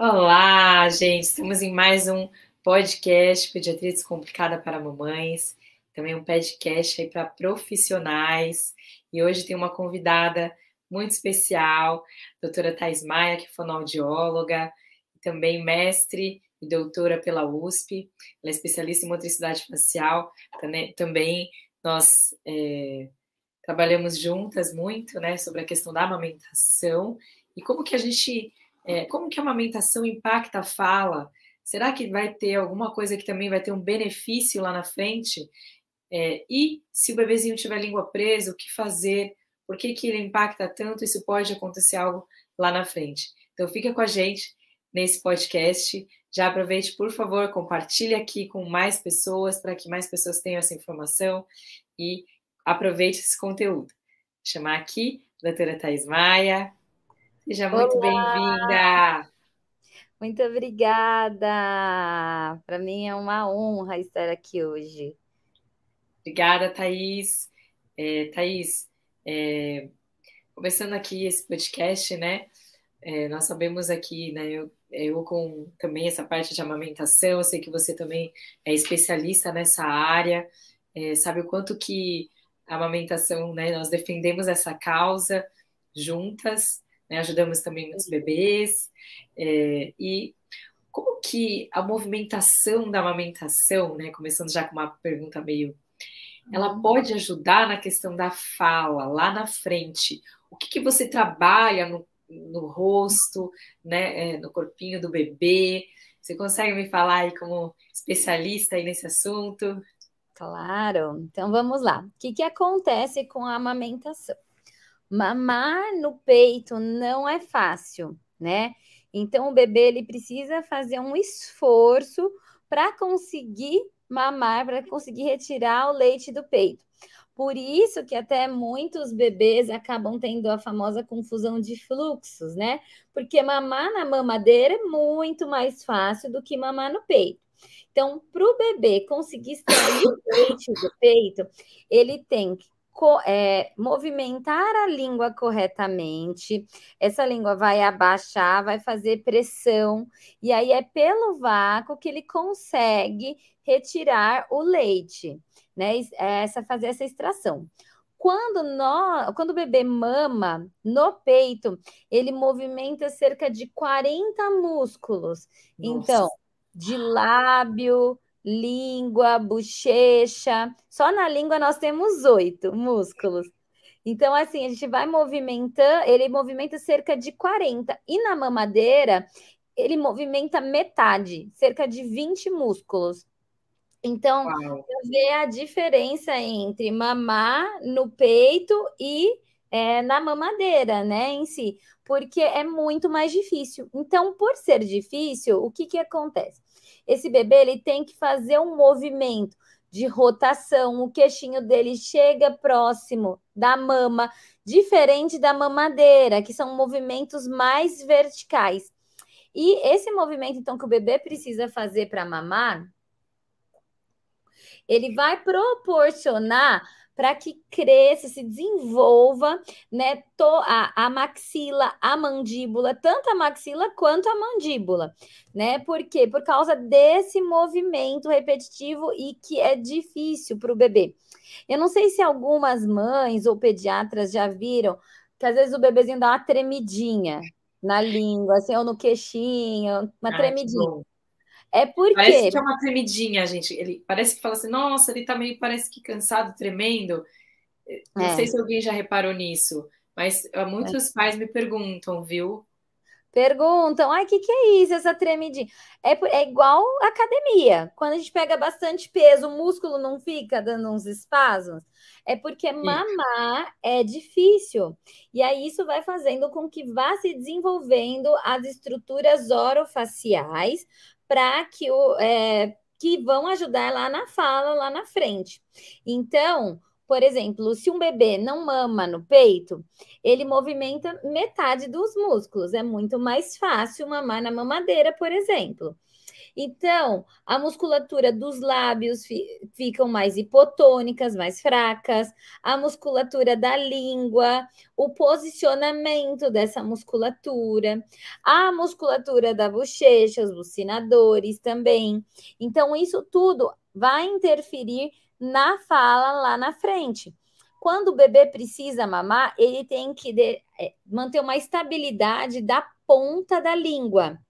Olá, gente! Estamos em mais um podcast Pediatria Descomplicada para Mamães, também um podcast aí para profissionais. E hoje tem uma convidada muito especial, doutora Thais Maia, que é fonoaudióloga, também mestre e doutora pela USP. Ela é especialista em motricidade facial. Também nós é, trabalhamos juntas muito, né, sobre a questão da amamentação e como que a gente, é, como que a amamentação impacta a fala. Será que vai ter alguma coisa que também vai ter um benefício lá na frente? É, e se o bebezinho tiver língua presa, o que fazer? Por que, que ele impacta tanto? Isso pode acontecer algo lá na frente. Então fica com a gente nesse podcast. Já aproveite, por favor, compartilhe aqui com mais pessoas para que mais pessoas tenham essa informação e aproveite esse conteúdo. Vou chamar aqui a doutora Thais Maia. Seja muito bem-vinda. Muito obrigada. Para mim é uma honra estar aqui hoje. Obrigada, Thaís. É, Thaís, é, começando aqui esse podcast, né? É, nós sabemos aqui, né? Eu, eu com também essa parte de amamentação, eu sei que você também é especialista nessa área, é, sabe o quanto que a amamentação, né? Nós defendemos essa causa juntas, né, ajudamos também muitos bebês, é, e como que a movimentação da amamentação, né? Começando já com uma pergunta meio ela uhum. pode ajudar na questão da fala lá na frente. O que, que você trabalha no, no rosto, né, é, no corpinho do bebê? Você consegue me falar aí como especialista aí nesse assunto? Claro. Então vamos lá. O que, que acontece com a amamentação? Mamar no peito não é fácil, né? Então o bebê ele precisa fazer um esforço para conseguir mamar, para conseguir retirar o leite do peito. Por isso que até muitos bebês acabam tendo a famosa confusão de fluxos, né? Porque mamar na mamadeira é muito mais fácil do que mamar no peito. Então, para o bebê conseguir extrair o leite do peito, ele tem que é, movimentar a língua corretamente, essa língua vai abaixar, vai fazer pressão, e aí é pelo vácuo que ele consegue retirar o leite, né? Essa fazer essa extração. Quando, nós, quando o bebê mama no peito, ele movimenta cerca de 40 músculos. Nossa. Então, de lábio, língua, bochecha. Só na língua nós temos oito músculos. Então, assim, a gente vai movimentando, ele movimenta cerca de 40. E na mamadeira, ele movimenta metade, cerca de 20 músculos. Então, vê a diferença entre mamar no peito e é, na mamadeira, né, em si, porque é muito mais difícil. Então, por ser difícil, o que que acontece? Esse bebê ele tem que fazer um movimento de rotação, o queixinho dele chega próximo da mama, diferente da mamadeira, que são movimentos mais verticais. E esse movimento, então, que o bebê precisa fazer para mamar, ele vai proporcionar para que cresça, se desenvolva, né, a, a maxila, a mandíbula, tanto a maxila quanto a mandíbula, né? Por quê? Por causa desse movimento repetitivo e que é difícil para o bebê. Eu não sei se algumas mães ou pediatras já viram que às vezes o bebezinho dá uma tremidinha na língua, assim, ou no queixinho, uma ah, tremidinha. É porque. Parece que é uma tremidinha, gente. Ele parece que fala assim, nossa, ele tá meio, parece que cansado, tremendo. Não é. sei se alguém já reparou nisso, mas ah, muitos é. pais me perguntam, viu? Perguntam, ai, o que, que é isso, essa tremidinha? É, é igual academia. Quando a gente pega bastante peso, o músculo não fica dando uns espasmos. É porque mamar é difícil. E aí isso vai fazendo com que vá se desenvolvendo as estruturas orofaciais para que o é, que vão ajudar lá na fala, lá na frente. Então, por exemplo, se um bebê não mama no peito, ele movimenta metade dos músculos. É muito mais fácil mamar na mamadeira, por exemplo. Então, a musculatura dos lábios fi ficam mais hipotônicas, mais fracas, a musculatura da língua, o posicionamento dessa musculatura, a musculatura da bochecha, os bucinadores também. Então, isso tudo vai interferir na fala lá na frente. Quando o bebê precisa mamar, ele tem que é, manter uma estabilidade da ponta da língua.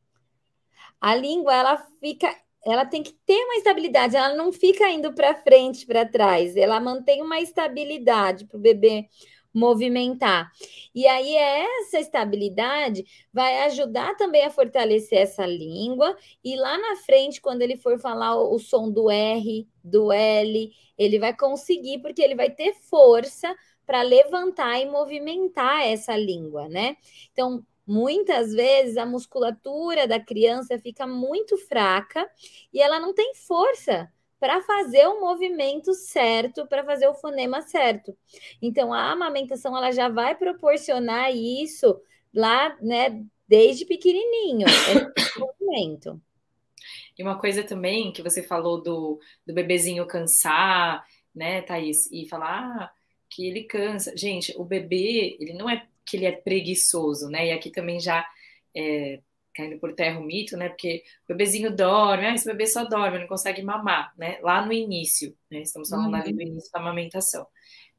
A língua, ela fica, ela tem que ter uma estabilidade, ela não fica indo para frente, para trás, ela mantém uma estabilidade para o bebê movimentar. E aí, essa estabilidade vai ajudar também a fortalecer essa língua. E lá na frente, quando ele for falar o som do R, do L, ele vai conseguir, porque ele vai ter força para levantar e movimentar essa língua, né? Então, muitas vezes a musculatura da criança fica muito fraca e ela não tem força para fazer o movimento certo, para fazer o fonema certo. Então, a amamentação ela já vai proporcionar isso lá, né, desde pequenininho, esse movimento. E uma coisa também que você falou do, do bebezinho cansar, né, Thaís, e falar ah, que ele cansa. Gente, o bebê, ele não é que ele é preguiçoso, né? E aqui também já é, caindo por terra o mito, né? Porque o bebezinho dorme, ah, esse bebê só dorme, não consegue mamar, né? Lá no início, né? Estamos falando uhum. ali do início da amamentação.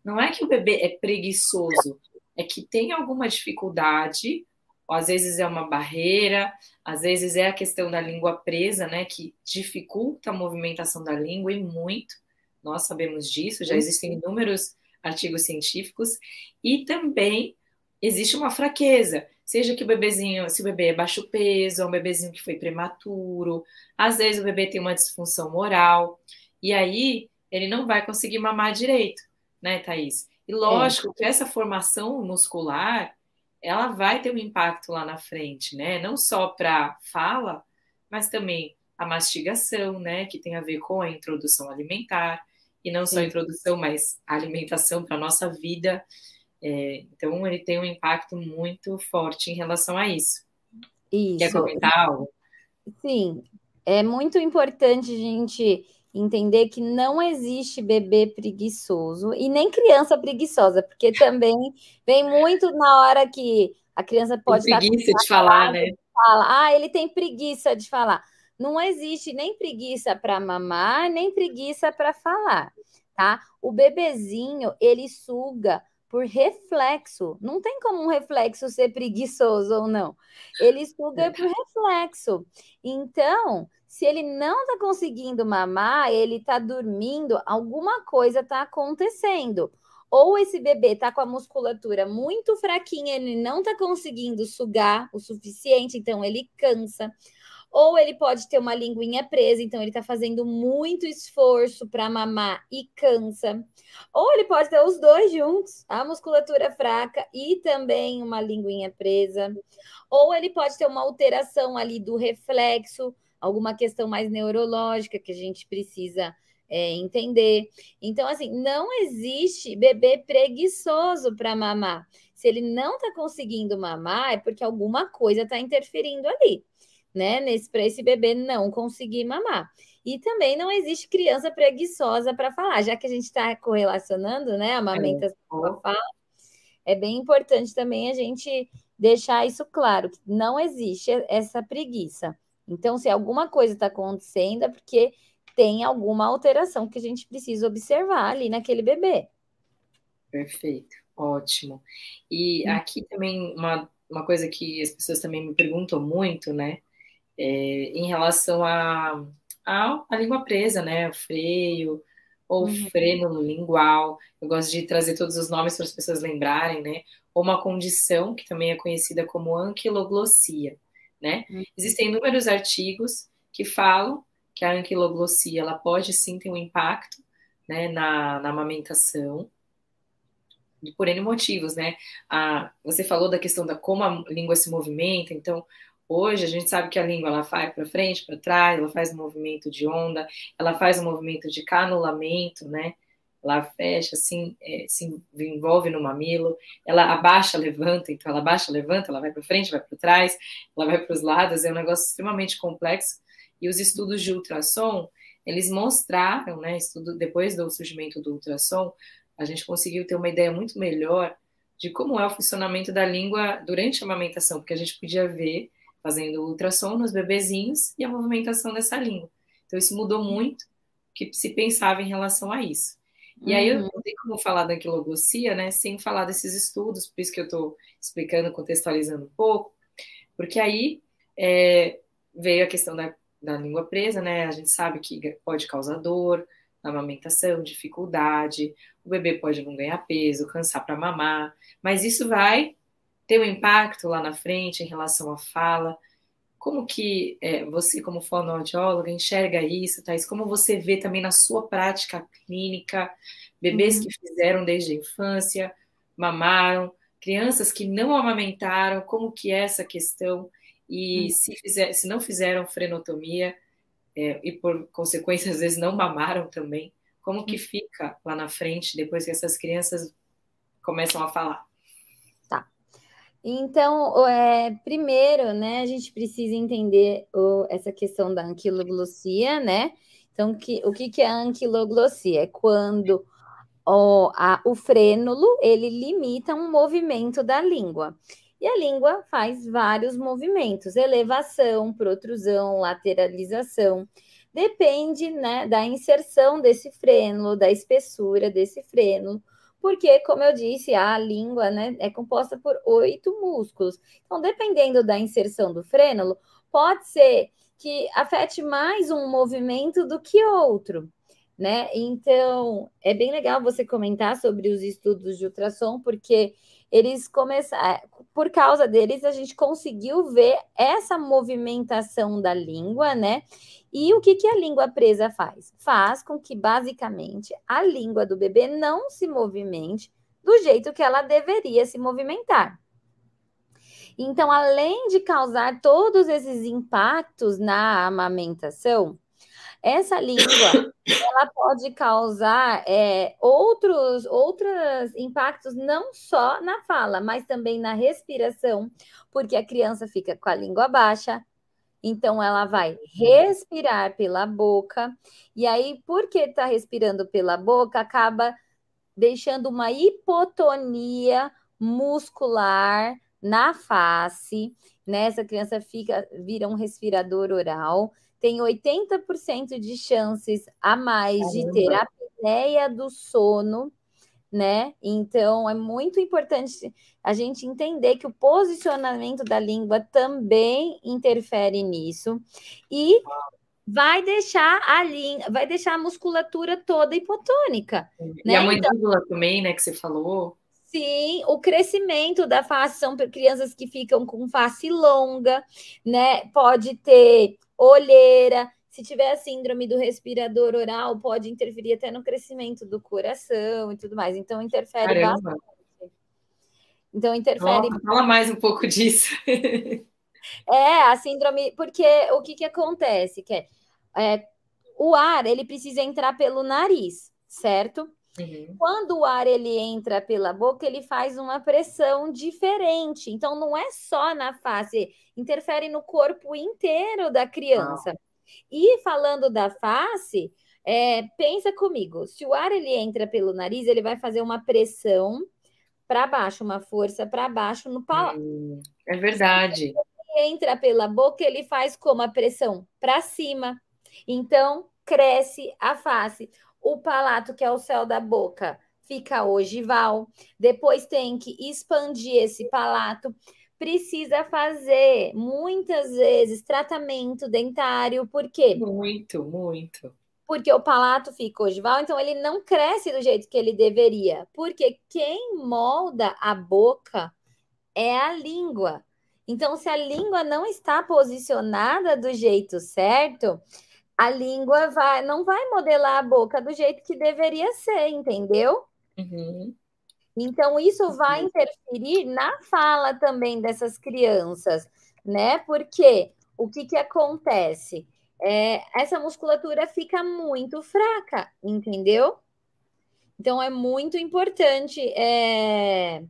Não é que o bebê é preguiçoso, é que tem alguma dificuldade, ou às vezes é uma barreira, às vezes é a questão da língua presa, né? Que dificulta a movimentação da língua e muito. Nós sabemos disso, já existem inúmeros artigos científicos, e também existe uma fraqueza. Seja que o bebezinho, se o bebê é baixo peso, é um bebezinho que foi prematuro, às vezes o bebê tem uma disfunção moral, e aí ele não vai conseguir mamar direito, né, Thaís? E lógico é. que essa formação muscular, ela vai ter um impacto lá na frente, né? Não só para fala, mas também a mastigação, né, que tem a ver com a introdução alimentar, e não só a introdução, mas a alimentação para a nossa vida. É, então, ele tem um impacto muito forte em relação a isso. Isso. Quer comentar algo? Sim, é muito importante a gente entender que não existe bebê preguiçoso e nem criança preguiçosa, porque também vem muito na hora que a criança pode tem preguiça de falar, né? Fala, ah, ele tem preguiça de falar. Não existe nem preguiça para mamar, nem preguiça para falar, tá? O bebezinho, ele suga por reflexo. Não tem como um reflexo ser preguiçoso ou não. Ele suga por reflexo. Então, se ele não está conseguindo mamar, ele está dormindo, alguma coisa está acontecendo. Ou esse bebê está com a musculatura muito fraquinha, ele não está conseguindo sugar o suficiente, então ele cansa ou ele pode ter uma linguinha presa, então ele está fazendo muito esforço para mamar e cansa. Ou ele pode ter os dois juntos, a musculatura fraca e também uma linguinha presa. Ou ele pode ter uma alteração ali do reflexo, alguma questão mais neurológica que a gente precisa é, entender. Então, assim, não existe bebê preguiçoso para mamar. Se ele não está conseguindo mamar, é porque alguma coisa está interferindo ali né? Nesse para esse bebê não conseguir mamar. E também não existe criança preguiçosa para falar, já que a gente está correlacionando, né? Amamentação é. com a fala, é bem importante também a gente deixar isso claro, que não existe essa preguiça. Então, se alguma coisa está acontecendo, é porque tem alguma alteração que a gente precisa observar ali naquele bebê. Perfeito, ótimo. E hum. aqui também uma, uma coisa que as pessoas também me perguntam muito, né? É, em relação à a, a, a, língua presa, né? O freio ou uhum. freno lingual. Eu gosto de trazer todos os nomes para as pessoas lembrarem, né? Ou uma condição que também é conhecida como anquiloglossia, né? Uhum. Existem inúmeros artigos que falam que a anquiloglossia ela pode sim ter um impacto né, na, na amamentação, por N motivos, né? Ah, você falou da questão da como a língua se movimenta, então Hoje a gente sabe que a língua ela vai para frente, para trás, ela faz um movimento de onda, ela faz um movimento de canulamento, né? ela fecha, assim, é, se envolve no mamilo, ela abaixa, levanta, então ela abaixa, levanta, ela vai para frente, vai para trás, ela vai para os lados, é um negócio extremamente complexo. E os estudos de ultrassom, eles mostraram, né, estudo, depois do surgimento do ultrassom, a gente conseguiu ter uma ideia muito melhor de como é o funcionamento da língua durante a amamentação, porque a gente podia ver fazendo ultrassom nos bebezinhos e a movimentação dessa língua. Então isso mudou muito o que se pensava em relação a isso. E aí eu uhum. não tenho como falar da anquiloglossia, né, sem falar desses estudos, por isso que eu estou explicando, contextualizando um pouco, porque aí é, veio a questão da, da língua presa, né, a gente sabe que pode causar dor na amamentação, dificuldade, o bebê pode não ganhar peso, cansar para mamar, mas isso vai ter um impacto lá na frente em relação à fala, como que é, você, como fonoaudióloga, enxerga isso, Thais? Como você vê também na sua prática clínica, bebês uhum. que fizeram desde a infância, mamaram, crianças que não amamentaram, como que é essa questão? E uhum. se, fizer, se não fizeram frenotomia, é, e por consequência, às vezes não mamaram também, como que uhum. fica lá na frente, depois que essas crianças começam a falar? Então, é, primeiro, né, a gente precisa entender o, essa questão da anquiloglossia, né? Então, que, o que, que é a anquiloglossia? É quando o, a, o frênulo, ele limita um movimento da língua. E a língua faz vários movimentos, elevação, protrusão, lateralização. Depende, né, da inserção desse frênulo, da espessura desse frênulo, porque, como eu disse, a língua né, é composta por oito músculos. Então, dependendo da inserção do frênulo, pode ser que afete mais um movimento do que outro. Né? Então, é bem legal você comentar sobre os estudos de ultrassom, porque eles começaram, por causa deles, a gente conseguiu ver essa movimentação da língua, né? E o que, que a língua presa faz? Faz com que, basicamente, a língua do bebê não se movimente do jeito que ela deveria se movimentar. Então, além de causar todos esses impactos na amamentação, essa língua ela pode causar é, outros outros impactos não só na fala, mas também na respiração, porque a criança fica com a língua baixa, então, ela vai respirar pela boca, e aí, porque está respirando pela boca, acaba deixando uma hipotonia muscular na face, né? Essa criança fica, vira um respirador oral, tem 80% de chances a mais de ter a apneia do sono, né? Então é muito importante a gente entender que o posicionamento da língua também interfere nisso e vai deixar a língua, vai deixar a musculatura toda hipotônica. E né? a mandíbula então, também, né, que você falou. Sim, o crescimento da face são crianças que ficam com face longa, né? Pode ter olheira, se tiver a síndrome do respirador oral, pode interferir até no crescimento do coração e tudo mais. Então, interfere Caramba. bastante. Então, interfere. Nossa, fala mais um pouco disso. é, a síndrome. Porque o que, que acontece? Que é, é, o ar ele precisa entrar pelo nariz, certo? Uhum. Quando o ar ele entra pela boca, ele faz uma pressão diferente. Então, não é só na face, interfere no corpo inteiro da criança. Ah. E falando da face, é, pensa comigo, se o ar ele entra pelo nariz, ele vai fazer uma pressão para baixo, uma força para baixo no palato. Hum, é verdade. Se ele entra pela boca, ele faz como a pressão para cima. Então, cresce a face. O palato, que é o céu da boca, fica ogival. Depois tem que expandir esse palato precisa fazer muitas vezes tratamento dentário, por quê? Muito, muito. Porque o palato fica ogival, então ele não cresce do jeito que ele deveria. Porque quem molda a boca é a língua. Então, se a língua não está posicionada do jeito certo, a língua vai, não vai modelar a boca do jeito que deveria ser, entendeu? Uhum. Então, isso vai interferir na fala também dessas crianças, né? Porque o que, que acontece? É, essa musculatura fica muito fraca, entendeu? Então é muito importante, é,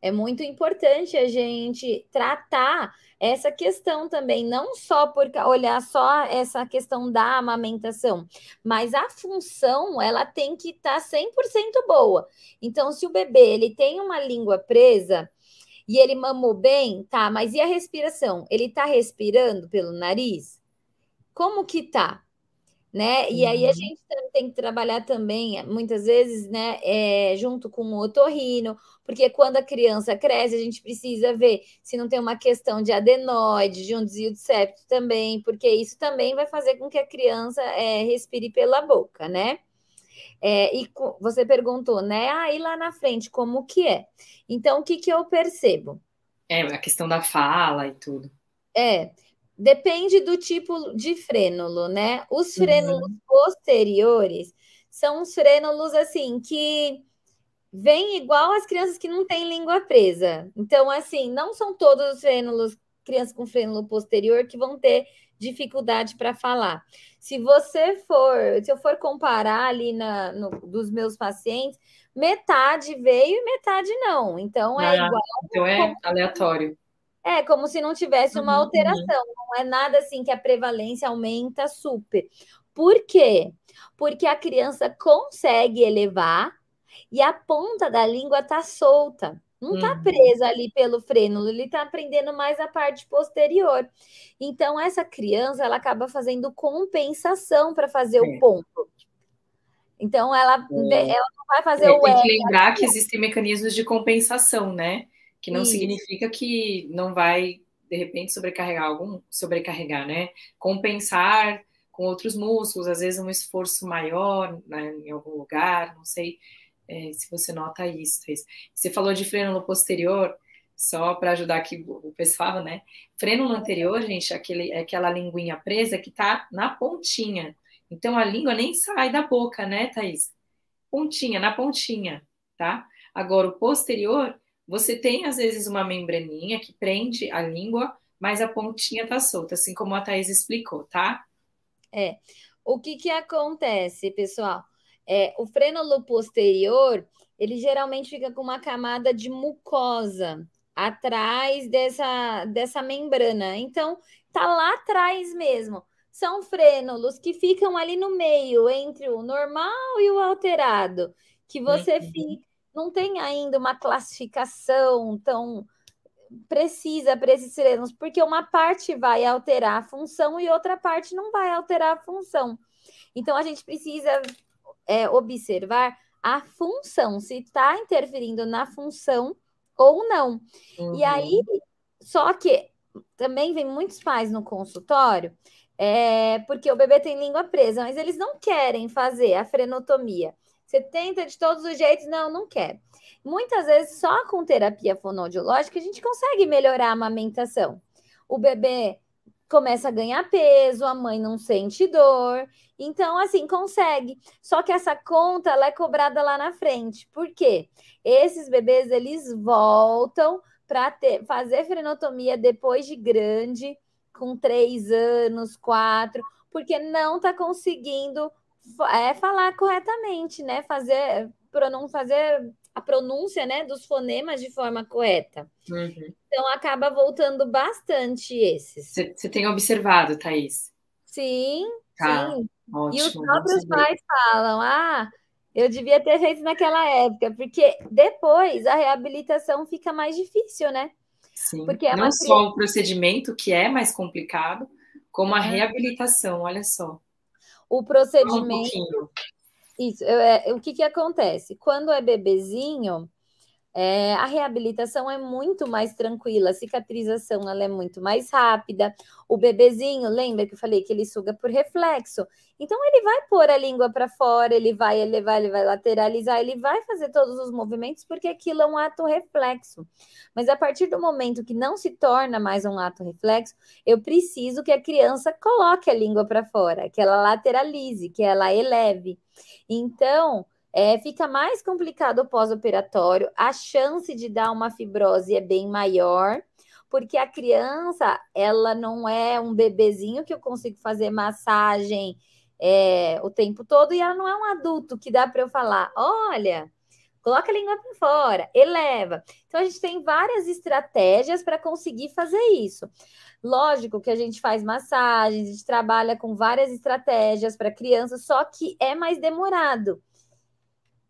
é muito importante a gente tratar essa questão também, não só por olhar só essa questão da amamentação, mas a função ela tem que estar tá 100% boa. Então, se o bebê ele tem uma língua presa e ele mamou bem, tá, mas e a respiração? Ele tá respirando pelo nariz? Como que tá? Né? E aí a uhum. gente tem que trabalhar também, muitas vezes, né, é, junto com o otorrino, porque quando a criança cresce, a gente precisa ver se não tem uma questão de adenoide, de um desvio de septo também, porque isso também vai fazer com que a criança é, respire pela boca, né? É, e você perguntou, né? Aí ah, lá na frente, como que é? Então, o que, que eu percebo? É, a questão da fala e tudo. É, Depende do tipo de frênulo, né? Os frênulos uhum. posteriores são os frênulos assim que vêm igual as crianças que não têm língua presa. Então, assim, não são todos os frênulos, crianças com frênulo posterior, que vão ter dificuldade para falar. Se você for, se eu for comparar ali na, no, dos meus pacientes, metade veio e metade não. Então é ah, igual. Então é aleatório. É, como se não tivesse uma uhum. alteração. Não é nada assim que a prevalência aumenta super. Por quê? Porque a criança consegue elevar e a ponta da língua tá solta. Não está uhum. presa ali pelo frênulo, ele está aprendendo mais a parte posterior. Então, essa criança, ela acaba fazendo compensação para fazer é. o ponto. Então, ela, é. ela não vai fazer é, o Tem que lembrar que existem mecanismos de compensação, né? Que não Isso. significa que não vai de repente sobrecarregar algum sobrecarregar, né? Compensar com outros músculos, às vezes um esforço maior né, em algum lugar, não sei é, se você nota isso. Você falou de freno no posterior, só para ajudar aqui o pessoal, né? Freno no anterior, gente, aquele, é aquela linguinha presa que tá na pontinha. Então a língua nem sai da boca, né, Thaís? Pontinha, na pontinha, tá? Agora o posterior você tem, às vezes, uma membraninha que prende a língua, mas a pontinha tá solta, assim como a Thais explicou, tá? É. O que que acontece, pessoal? É, o frênulo posterior, ele geralmente fica com uma camada de mucosa atrás dessa, dessa membrana. Então, tá lá atrás mesmo. São frênulos que ficam ali no meio, entre o normal e o alterado, que você uhum. fica não tem ainda uma classificação tão precisa para esses serenos, porque uma parte vai alterar a função e outra parte não vai alterar a função. Então a gente precisa é, observar a função, se está interferindo na função ou não. Uhum. E aí, só que também vem muitos pais no consultório, é, porque o bebê tem língua presa, mas eles não querem fazer a frenotomia. Você tenta de todos os jeitos, não, não quer. Muitas vezes, só com terapia fonoaudiológica, a gente consegue melhorar a amamentação. O bebê começa a ganhar peso, a mãe não sente dor. Então, assim, consegue. Só que essa conta ela é cobrada lá na frente. Por quê? Esses bebês eles voltam para fazer frenotomia depois de grande, com três anos, quatro, porque não está conseguindo é falar corretamente, né? Fazer, não fazer a pronúncia, né, dos fonemas de forma correta. Uhum. Então acaba voltando bastante esses. Você tem observado, Thaís? Sim, tá. sim. Ótimo, e os próprios pais falam: ah, eu devia ter feito naquela época, porque depois a reabilitação fica mais difícil, né? Sim. Porque é Não só o procedimento, que é mais complicado, como a reabilitação, olha só. O procedimento. Um isso, é, o que, que acontece? Quando é bebezinho, é, a reabilitação é muito mais tranquila, a cicatrização ela é muito mais rápida. O bebezinho, lembra que eu falei que ele suga por reflexo? Então ele vai pôr a língua para fora, ele vai elevar, ele vai lateralizar, ele vai fazer todos os movimentos porque aquilo é um ato reflexo. Mas a partir do momento que não se torna mais um ato reflexo, eu preciso que a criança coloque a língua para fora, que ela lateralize, que ela eleve. Então, é, fica mais complicado o pós-operatório, a chance de dar uma fibrose é bem maior, porque a criança, ela não é um bebezinho que eu consigo fazer massagem é, o tempo todo e ela não é um adulto que dá para eu falar, olha, coloca a língua para fora, eleva. Então a gente tem várias estratégias para conseguir fazer isso. Lógico que a gente faz massagens, a gente trabalha com várias estratégias para criança, só que é mais demorado.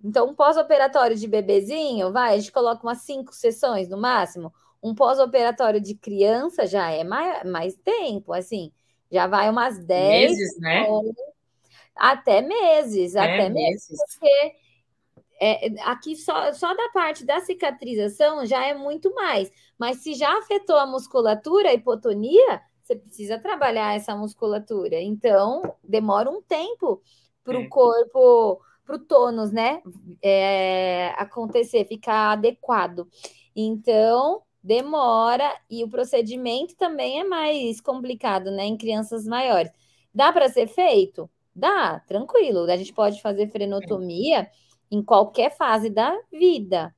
Então, um pós-operatório de bebezinho, vai, a gente coloca umas cinco sessões no máximo. Um pós-operatório de criança já é mais, mais tempo, assim, já vai umas 10 meses, né? Até meses, é, até meses. meses, porque é, aqui só, só da parte da cicatrização já é muito mais. Mas se já afetou a musculatura, a hipotonia, você precisa trabalhar essa musculatura. Então, demora um tempo para o é. corpo, para o tônus, né? É, acontecer, ficar adequado. Então, demora e o procedimento também é mais complicado, né? Em crianças maiores. Dá para ser feito? Dá, tranquilo. A gente pode fazer frenotomia em qualquer fase da vida.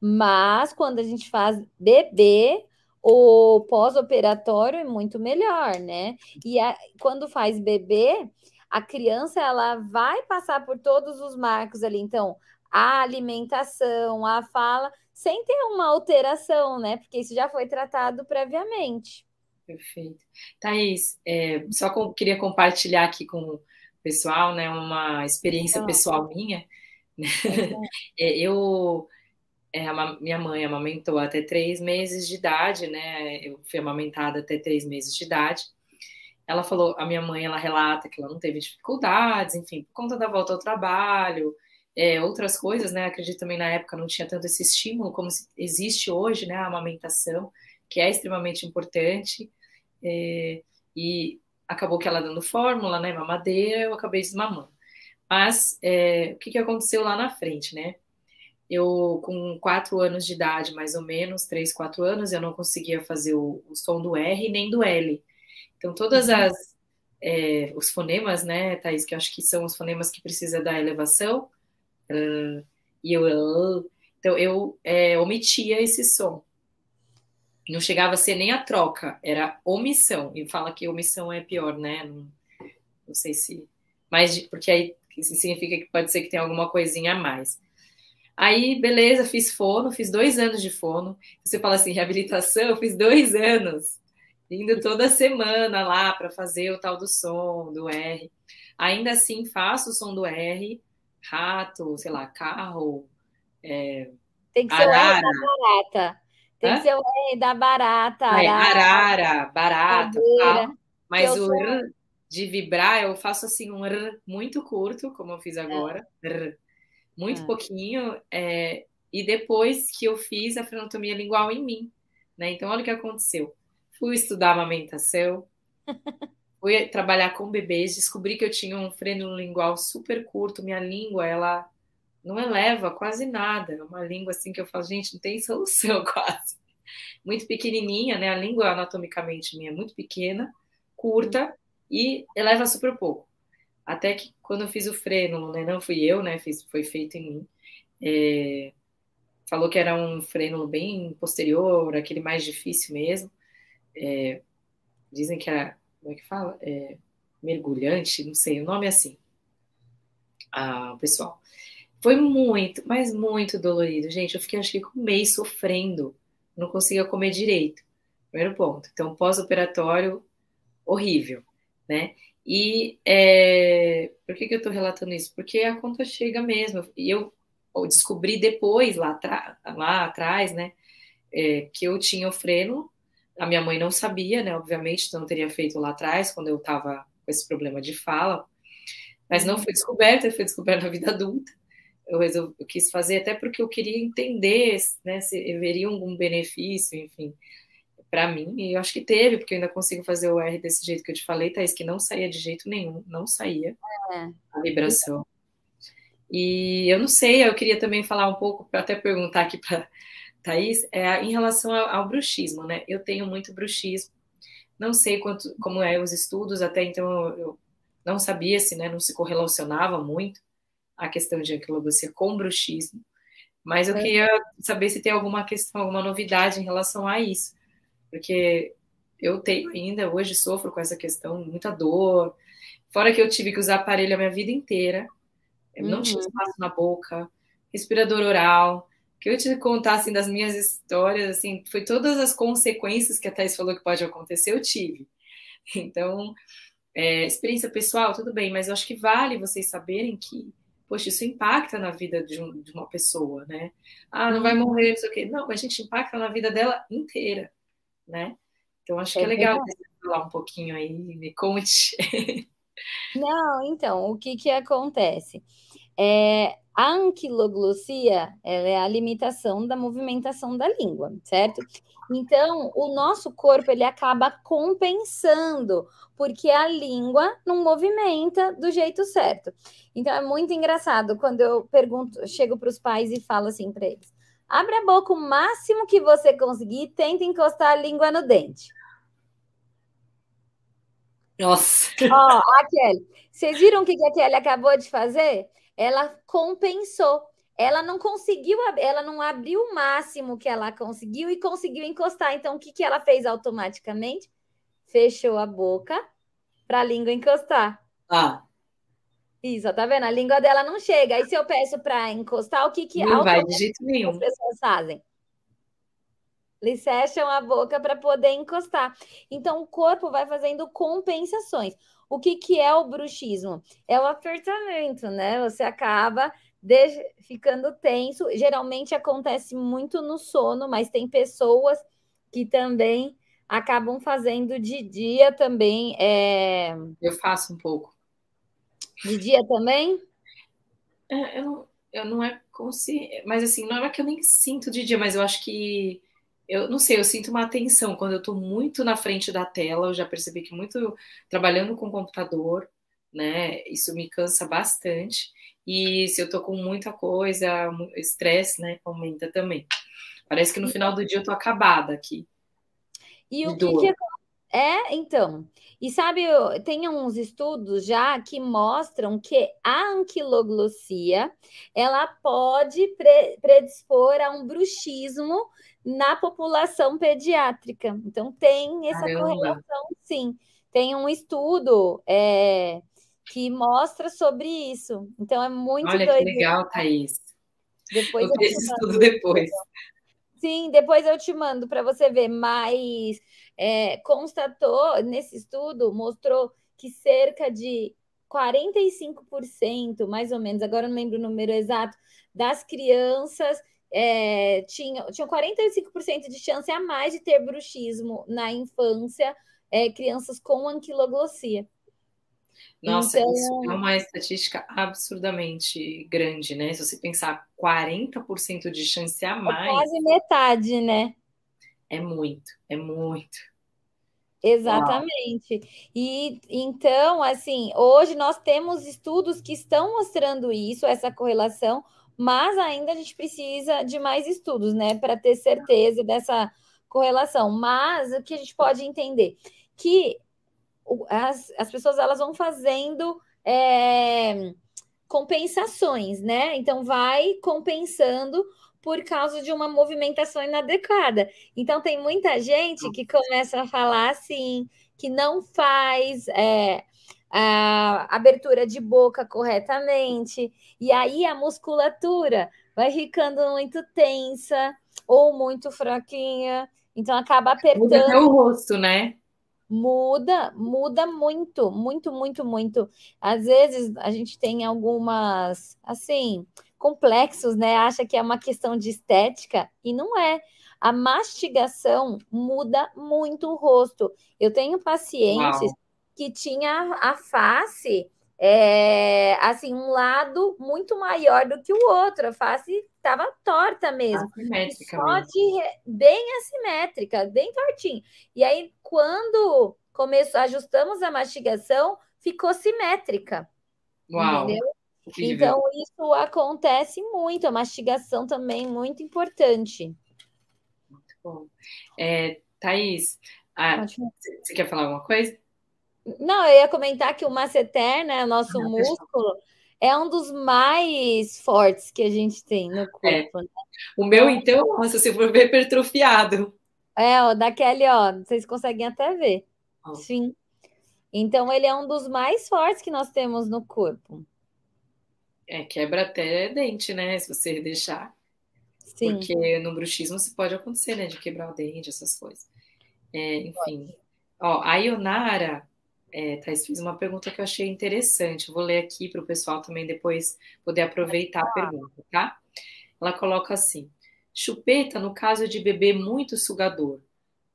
Mas quando a gente faz bebê, o pós-operatório é muito melhor, né? E a, quando faz bebê, a criança ela vai passar por todos os marcos ali. Então, a alimentação, a fala, sem ter uma alteração, né? Porque isso já foi tratado previamente. Perfeito. Thaís, é, só com, queria compartilhar aqui com o pessoal, né, uma experiência pessoal minha. Né? É, eu, é, a, minha mãe amamentou até três meses de idade, né? Eu fui amamentada até três meses de idade. Ela falou, a minha mãe, ela relata que ela não teve dificuldades, enfim, por conta da volta ao trabalho, é, outras coisas, né? Acredito também na época não tinha tanto esse estímulo como existe hoje, né? A amamentação, que é extremamente importante. É, e acabou que ela dando fórmula, né? Mamadeira, eu acabei desmamando. Mas é, o que, que aconteceu lá na frente, né? Eu, com quatro anos de idade, mais ou menos, três, quatro anos, eu não conseguia fazer o, o som do R nem do L. Então, todas uhum. as é, os fonemas, né, Thaís, que eu acho que são os fonemas que precisa da elevação, uh, e eu, uh, então eu é, omitia esse som. Não chegava a ser nem a troca, era omissão. E fala que omissão é pior, né? Não, não sei se. Mas porque aí isso significa que pode ser que tenha alguma coisinha a mais. Aí, beleza, fiz fono, fiz dois anos de fono. Você fala assim, reabilitação, eu fiz dois anos, indo toda semana lá para fazer o tal do som, do R. Ainda assim, faço o som do R, rato, sei lá, carro. É, Tem que arara. ser o R da barata. Tem Hã? que ser o R da barata. Arara, é, arara barata. Mas o R de vibrar, eu faço assim um R muito curto, como eu fiz é. agora. É. R, muito é. pouquinho. É, e depois que eu fiz a frenotomia lingual em mim. Né? Então, olha o que aconteceu. Fui estudar amamentação, fui trabalhar com bebês, descobri que eu tinha um freno lingual super curto, minha língua, ela não eleva quase nada, é uma língua assim que eu falo, gente, não tem solução quase. Muito pequenininha, né? A língua anatomicamente minha é muito pequena, curta e eleva super pouco. Até que quando eu fiz o freno, né, não fui eu, né? Fiz, foi feito em mim. É, falou que era um freno bem posterior, aquele mais difícil mesmo. É, dizem que era como é que fala? É, mergulhante, não sei, o nome é assim. Ah, pessoal. Foi muito, mas muito dolorido, gente. Eu fiquei, acho que, um mês sofrendo. Não conseguia comer direito. Primeiro ponto. Então, pós-operatório, horrível, né? E é, por que, que eu estou relatando isso? Porque a conta chega mesmo. E eu descobri depois, lá, lá atrás, né, é, que eu tinha o freno a minha mãe não sabia, né? Obviamente, então não teria feito lá atrás, quando eu estava com esse problema de fala. Mas não foi descoberto, foi descoberto na vida adulta. Eu, resolvi, eu quis fazer até porque eu queria entender né, se haveria algum benefício, enfim, para mim. E eu acho que teve, porque eu ainda consigo fazer o R desse jeito que eu te falei, Thaís, que não saía de jeito nenhum, não saía é. a vibração. E eu não sei, eu queria também falar um pouco, até perguntar aqui para Thaís, é em relação ao, ao, bruxismo, né? Eu tenho muito bruxismo. Não sei quanto, como é os estudos, até então eu não sabia se né, não se correlacionava muito a questão de anquilobacia com bruxismo. Mas eu é. queria saber se tem alguma questão, alguma novidade em relação a isso. Porque eu tenho ainda, hoje sofro com essa questão, muita dor, Fora que eu tive que usar aparelho a minha vida inteira. Eu uhum. não tinha uhum. espaço na boca, respirador oral. Que eu te contar assim das minhas histórias, assim, foi todas as consequências que a Thais falou que pode acontecer, eu tive. Então, é, experiência pessoal, tudo bem, mas eu acho que vale vocês saberem que, poxa, isso impacta na vida de, um, de uma pessoa, né? Ah, não vai uhum. morrer, não sei o quê. Não, a gente impacta na vida dela inteira, né? Então, acho que é, é legal você falar um pouquinho aí, me conte. Não, então, o que que acontece? É, a anquiloglossia é a limitação da movimentação da língua, certo? Então, o nosso corpo ele acaba compensando, porque a língua não movimenta do jeito certo. Então, é muito engraçado quando eu pergunto, chego para os pais e falo assim para eles: abre a boca o máximo que você conseguir e tenta encostar a língua no dente. Nossa! Ó, a Kelly, vocês viram o que a Kelly acabou de fazer? Ela compensou ela não conseguiu, ela não abriu o máximo que ela conseguiu e conseguiu encostar. Então, o que, que ela fez automaticamente? Fechou a boca para a língua encostar. Ah. Isso, tá vendo? A língua dela não chega. Aí, se eu peço para encostar, o que, que não vai de jeito nenhum. as pessoas fazem? Eles fecham a boca para poder encostar. Então, o corpo vai fazendo compensações. O que, que é o bruxismo? É o apertamento, né? Você acaba de, ficando tenso. Geralmente acontece muito no sono, mas tem pessoas que também acabam fazendo de dia também. É... Eu faço um pouco. De dia também? É, eu, não, eu não é consciente, mas assim, não é que eu nem sinto de dia, mas eu acho que eu não sei, eu sinto uma atenção quando eu estou muito na frente da tela. Eu já percebi que muito trabalhando com computador, né? Isso me cansa bastante. E se eu tô com muita coisa, estresse, né, aumenta também. Parece que no final do dia eu tô acabada aqui. E o que, que, é, então. E sabe, tem uns estudos já que mostram que a anquiloglossia ela pode pre predispor a um bruxismo na população pediátrica. Então tem essa Caramba. correlação, sim. Tem um estudo é, que mostra sobre isso. Então é muito Olha doido. que legal, Thaís. Depois eu, eu vejo tudo depois. Sim, depois eu te mando para você ver. Mas é, constatou nesse estudo, mostrou que cerca de 45%, mais ou menos, agora não lembro o número exato, das crianças é, tinham, tinham 45% de chance a mais de ter bruxismo na infância, é, crianças com anquiloglossia. Nossa, então... isso é uma estatística absurdamente grande, né? Se você pensar 40% de chance a mais. É quase metade, né? É muito, é muito. Exatamente. Uau. E então, assim, hoje nós temos estudos que estão mostrando isso, essa correlação, mas ainda a gente precisa de mais estudos, né, para ter certeza dessa correlação. Mas o que a gente pode entender que as, as pessoas elas vão fazendo é, compensações, né? Então vai compensando por causa de uma movimentação inadequada. Então tem muita gente que começa a falar assim, que não faz é, a abertura de boca corretamente, e aí a musculatura vai ficando muito tensa ou muito fraquinha, então acaba apertando. Muda até o rosto, né? Muda, muda muito, muito, muito, muito. Às vezes a gente tem algumas, assim, complexos, né? Acha que é uma questão de estética e não é. A mastigação muda muito o rosto. Eu tenho pacientes Uau. Que tinha a face é, assim, um lado muito maior do que o outro. A face estava torta mesmo. Assimétrica. Só de, bem assimétrica, bem tortinho. E aí, quando começou, ajustamos a mastigação, ficou simétrica. Uau. Entendeu? Então, isso acontece muito. A mastigação também muito importante. Muito bom. É, Thaís, ah, você quer falar alguma coisa? Não, eu ia comentar que o masseter, né, nosso ah, músculo, é um dos mais fortes que a gente tem no corpo. É. Né? O meu, então, nossa, se for ver, hipertrofiado. É, ó, daquele, ó, vocês conseguem até ver. Oh. Sim. Então, ele é um dos mais fortes que nós temos no corpo. É, quebra até dente, né? Se você deixar. Sim. Porque no bruxismo se pode acontecer, né? De quebrar o dente, essas coisas. É, enfim. Ó, a Ionara, é, Thais, fez uma pergunta que eu achei interessante. vou ler aqui para o pessoal também depois poder aproveitar a pergunta, tá? Ela coloca assim: chupeta no caso de bebê muito sugador,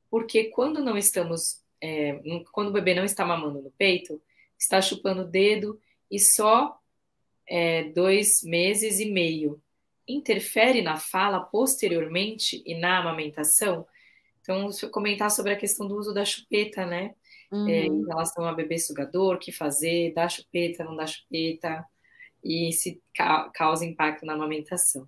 porque quando não estamos, é, quando o bebê não está mamando no peito, está chupando o dedo e só é, dois meses e meio. Interfere na fala posteriormente e na amamentação? Então, se eu comentar sobre a questão do uso da chupeta, né? Uhum. É, em relação a bebê sugador, o que fazer, dá chupeta, não dá chupeta, e se ca causa impacto na amamentação.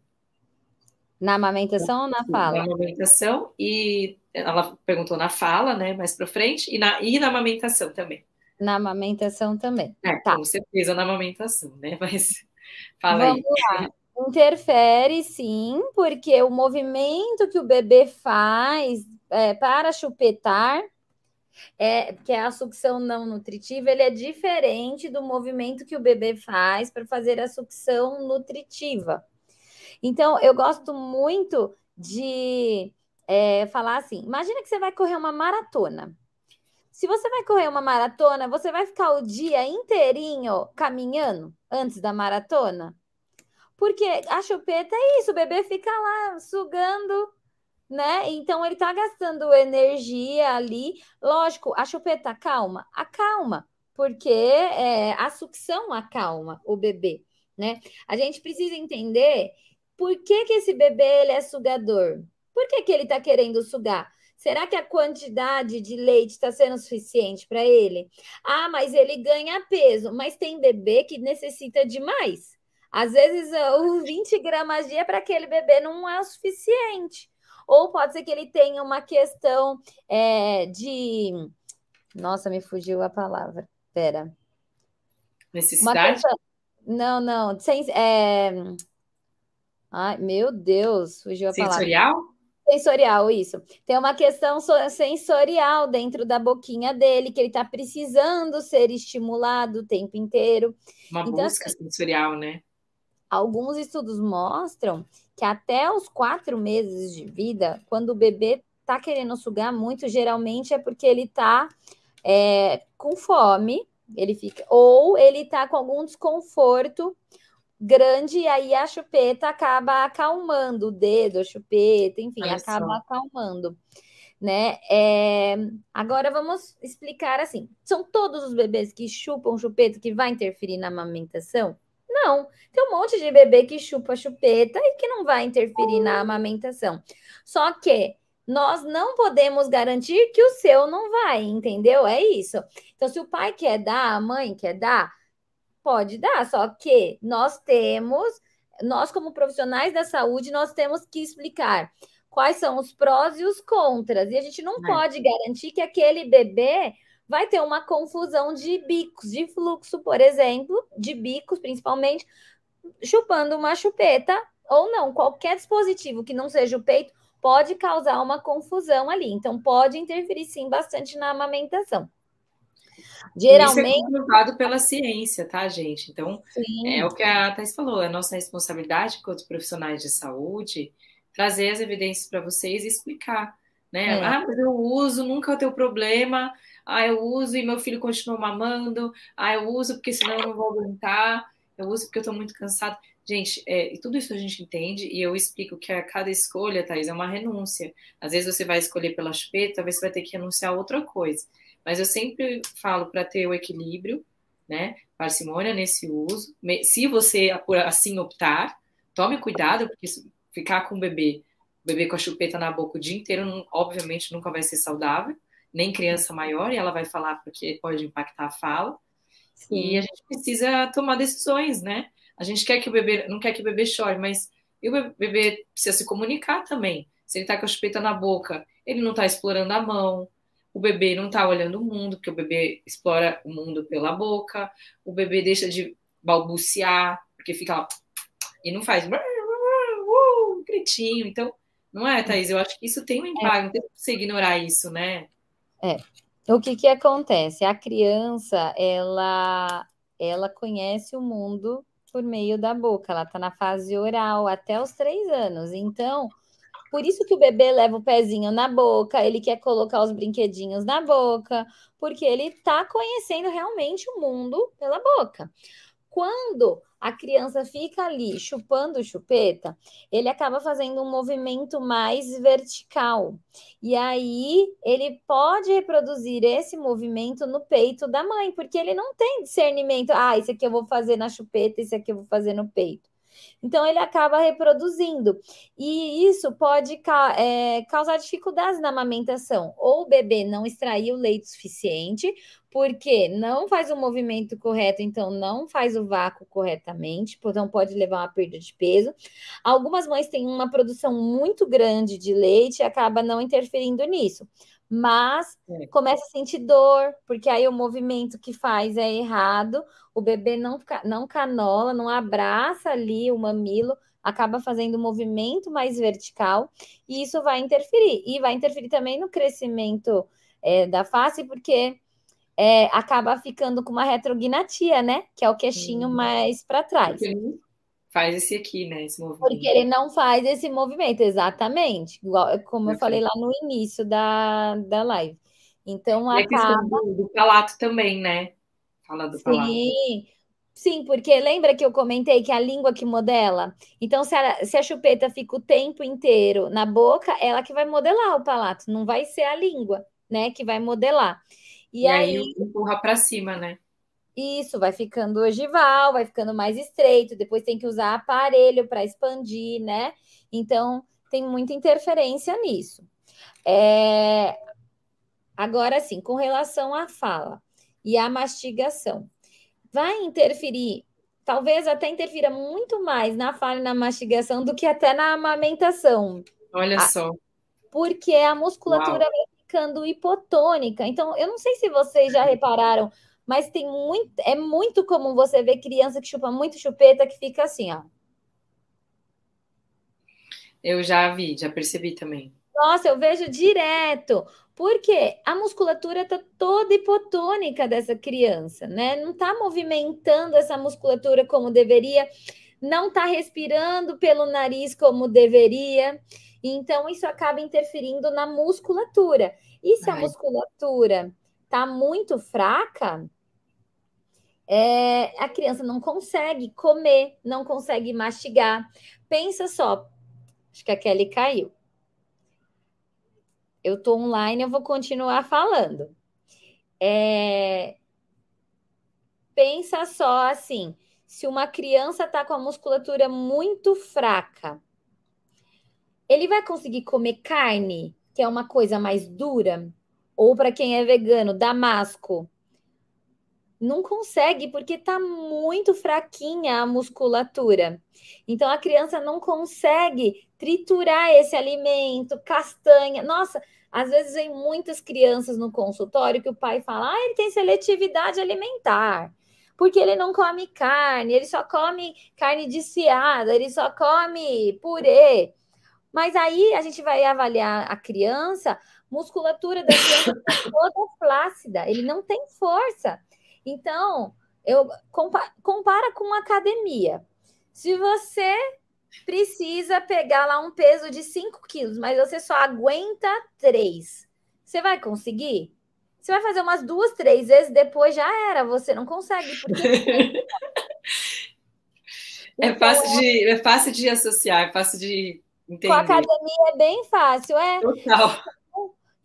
Na amamentação ou na fala? Na amamentação, e ela perguntou na fala, né, mais para frente, e na, e na amamentação também. Na amamentação também. É, tá. com certeza na amamentação, né? Mas fala Vamos aí. Lá. Interfere, sim, porque o movimento que o bebê faz é, para chupetar, é, que a sucção não nutritiva, ele é diferente do movimento que o bebê faz para fazer a sucção nutritiva. Então, eu gosto muito de é, falar assim: imagina que você vai correr uma maratona. Se você vai correr uma maratona, você vai ficar o dia inteirinho caminhando antes da maratona? Porque a chupeta é isso, o bebê fica lá sugando, né? Então ele tá gastando energia ali. Lógico, a chupeta acalma? Acalma, porque é, a sucção acalma o bebê, né? A gente precisa entender por que, que esse bebê ele é sugador. Por que, que ele tá querendo sugar? Será que a quantidade de leite está sendo suficiente para ele? Ah, mas ele ganha peso. Mas tem bebê que necessita de mais. Às vezes, os 20 gramas dia para aquele bebê não é o suficiente. Ou pode ser que ele tenha uma questão é, de. Nossa, me fugiu a palavra. Pera. Necessidade? Questão... Não, não. Sem, é... Ai, meu Deus, fugiu a palavra. Sensorial? Sensorial, isso. Tem uma questão sensorial dentro da boquinha dele, que ele está precisando ser estimulado o tempo inteiro. Uma então, busca assim, sensorial, né? Alguns estudos mostram que até os quatro meses de vida, quando o bebê está querendo sugar muito, geralmente é porque ele está é, com fome, ele fica, ou ele está com algum desconforto grande e aí a chupeta acaba acalmando o dedo, a chupeta, enfim, Olha acaba só. acalmando. Né? É... Agora vamos explicar assim: são todos os bebês que chupam chupeta que vai interferir na amamentação? Não, tem um monte de bebê que chupa chupeta e que não vai interferir na amamentação. Só que nós não podemos garantir que o seu não vai, entendeu? É isso. Então, se o pai quer dar, a mãe quer dar, Pode dar, só que nós temos, nós como profissionais da saúde, nós temos que explicar quais são os prós e os contras. E a gente não é. pode garantir que aquele bebê vai ter uma confusão de bicos, de fluxo, por exemplo, de bicos principalmente, chupando uma chupeta ou não. Qualquer dispositivo que não seja o peito pode causar uma confusão ali. Então, pode interferir sim bastante na amamentação. Geralmente. Isso é comprovado pela ciência, tá, gente? Então, Sim. é o que a Thais falou, é nossa responsabilidade enquanto profissionais de saúde trazer as evidências para vocês e explicar. Né? É. Ah, mas eu uso, nunca tem problema. Ah, eu uso e meu filho continua mamando. Ah, eu uso porque senão eu não vou aguentar. Eu uso porque eu estou muito cansado. Gente, é, tudo isso a gente entende e eu explico que a cada escolha, Thais, é uma renúncia. Às vezes você vai escolher pela chupeta, talvez você vai ter que renunciar a outra coisa. Mas eu sempre falo para ter o equilíbrio, né? Parcimônia nesse uso. Se você assim optar, tome cuidado, porque ficar com o bebê, o bebê com a chupeta na boca o dia inteiro, obviamente nunca vai ser saudável, nem criança maior, e ela vai falar porque pode impactar a fala. Sim. E a gente precisa tomar decisões, né? A gente quer que o bebê, não quer que o bebê chore, mas o bebê precisa se comunicar também. Se ele está com a chupeta na boca, ele não está explorando a mão, o bebê não está olhando o mundo, porque o bebê explora o mundo pela boca, o bebê deixa de balbuciar, porque fica lá e não faz uh, gritinho. Então, não é, Thaís? Eu acho que isso tem um impacto, é. não tem que você ignorar isso, né? É. o que que acontece? A criança, ela, ela conhece o mundo por meio da boca, ela está na fase oral até os três anos. Então, por isso que o bebê leva o pezinho na boca, ele quer colocar os brinquedinhos na boca, porque ele está conhecendo realmente o mundo pela boca. Quando a criança fica ali chupando chupeta, ele acaba fazendo um movimento mais vertical. E aí ele pode reproduzir esse movimento no peito da mãe, porque ele não tem discernimento. Ah, isso aqui eu vou fazer na chupeta, isso aqui eu vou fazer no peito. Então, ele acaba reproduzindo. E isso pode é, causar dificuldades na amamentação. Ou o bebê não extraiu leite suficiente, porque não faz o movimento correto, então não faz o vácuo corretamente, então pode levar uma perda de peso. Algumas mães têm uma produção muito grande de leite e acaba não interferindo nisso mas é. começa a sentir dor, porque aí o movimento que faz é errado, o bebê não, não canola, não abraça ali o mamilo, acaba fazendo um movimento mais vertical, e isso vai interferir. E vai interferir também no crescimento é, da face, porque é, acaba ficando com uma retrognatia, né? Que é o queixinho hum. mais para trás. Porque faz esse aqui, né? Esse movimento. Porque ele não faz esse movimento, exatamente. Igual, como eu falei lá no início da, da live. Então, e acaba... do, do palato também, né? Fala do sim, palato. Sim, porque lembra que eu comentei que a língua que modela? Então, se a, se a chupeta fica o tempo inteiro na boca, ela que vai modelar o palato, não vai ser a língua, né? Que vai modelar. E, e aí, aí empurra para cima, né? Isso, vai ficando ogival, vai ficando mais estreito, depois tem que usar aparelho para expandir, né? Então, tem muita interferência nisso. É... Agora sim, com relação à fala e à mastigação, vai interferir, talvez até interfira muito mais na fala e na mastigação do que até na amamentação. Olha só. Porque a musculatura Uau. Ficando hipotônica. Então, eu não sei se vocês já repararam mas tem muito, é muito comum você ver criança que chupa muito chupeta que fica assim, ó. Eu já vi, já percebi também. Nossa, eu vejo direto. Porque a musculatura tá toda hipotônica dessa criança, né? Não tá movimentando essa musculatura como deveria, não tá respirando pelo nariz como deveria. Então, isso acaba interferindo na musculatura. E se Ai. a musculatura tá muito fraca, é, a criança não consegue comer, não consegue mastigar. Pensa só, acho que a Kelly caiu. Eu estou online, eu vou continuar falando. É, pensa só assim: se uma criança está com a musculatura muito fraca, ele vai conseguir comer carne, que é uma coisa mais dura? ou para quem é vegano, damasco. Não consegue porque está muito fraquinha a musculatura. Então a criança não consegue triturar esse alimento, castanha. Nossa, às vezes vem muitas crianças no consultório que o pai fala: "Ah, ele tem seletividade alimentar" porque ele não come carne, ele só come carne desfiada, ele só come purê. Mas aí a gente vai avaliar a criança, musculatura da criança está toda flácida, ele não tem força. Então, eu compara com academia. Se você precisa pegar lá um peso de 5 quilos, mas você só aguenta 3, você vai conseguir? Você vai fazer umas duas, três vezes, depois já era, você não consegue. Porque... é, então, fácil de, é fácil de associar, é fácil de entender. Com a academia é bem fácil, é. Total.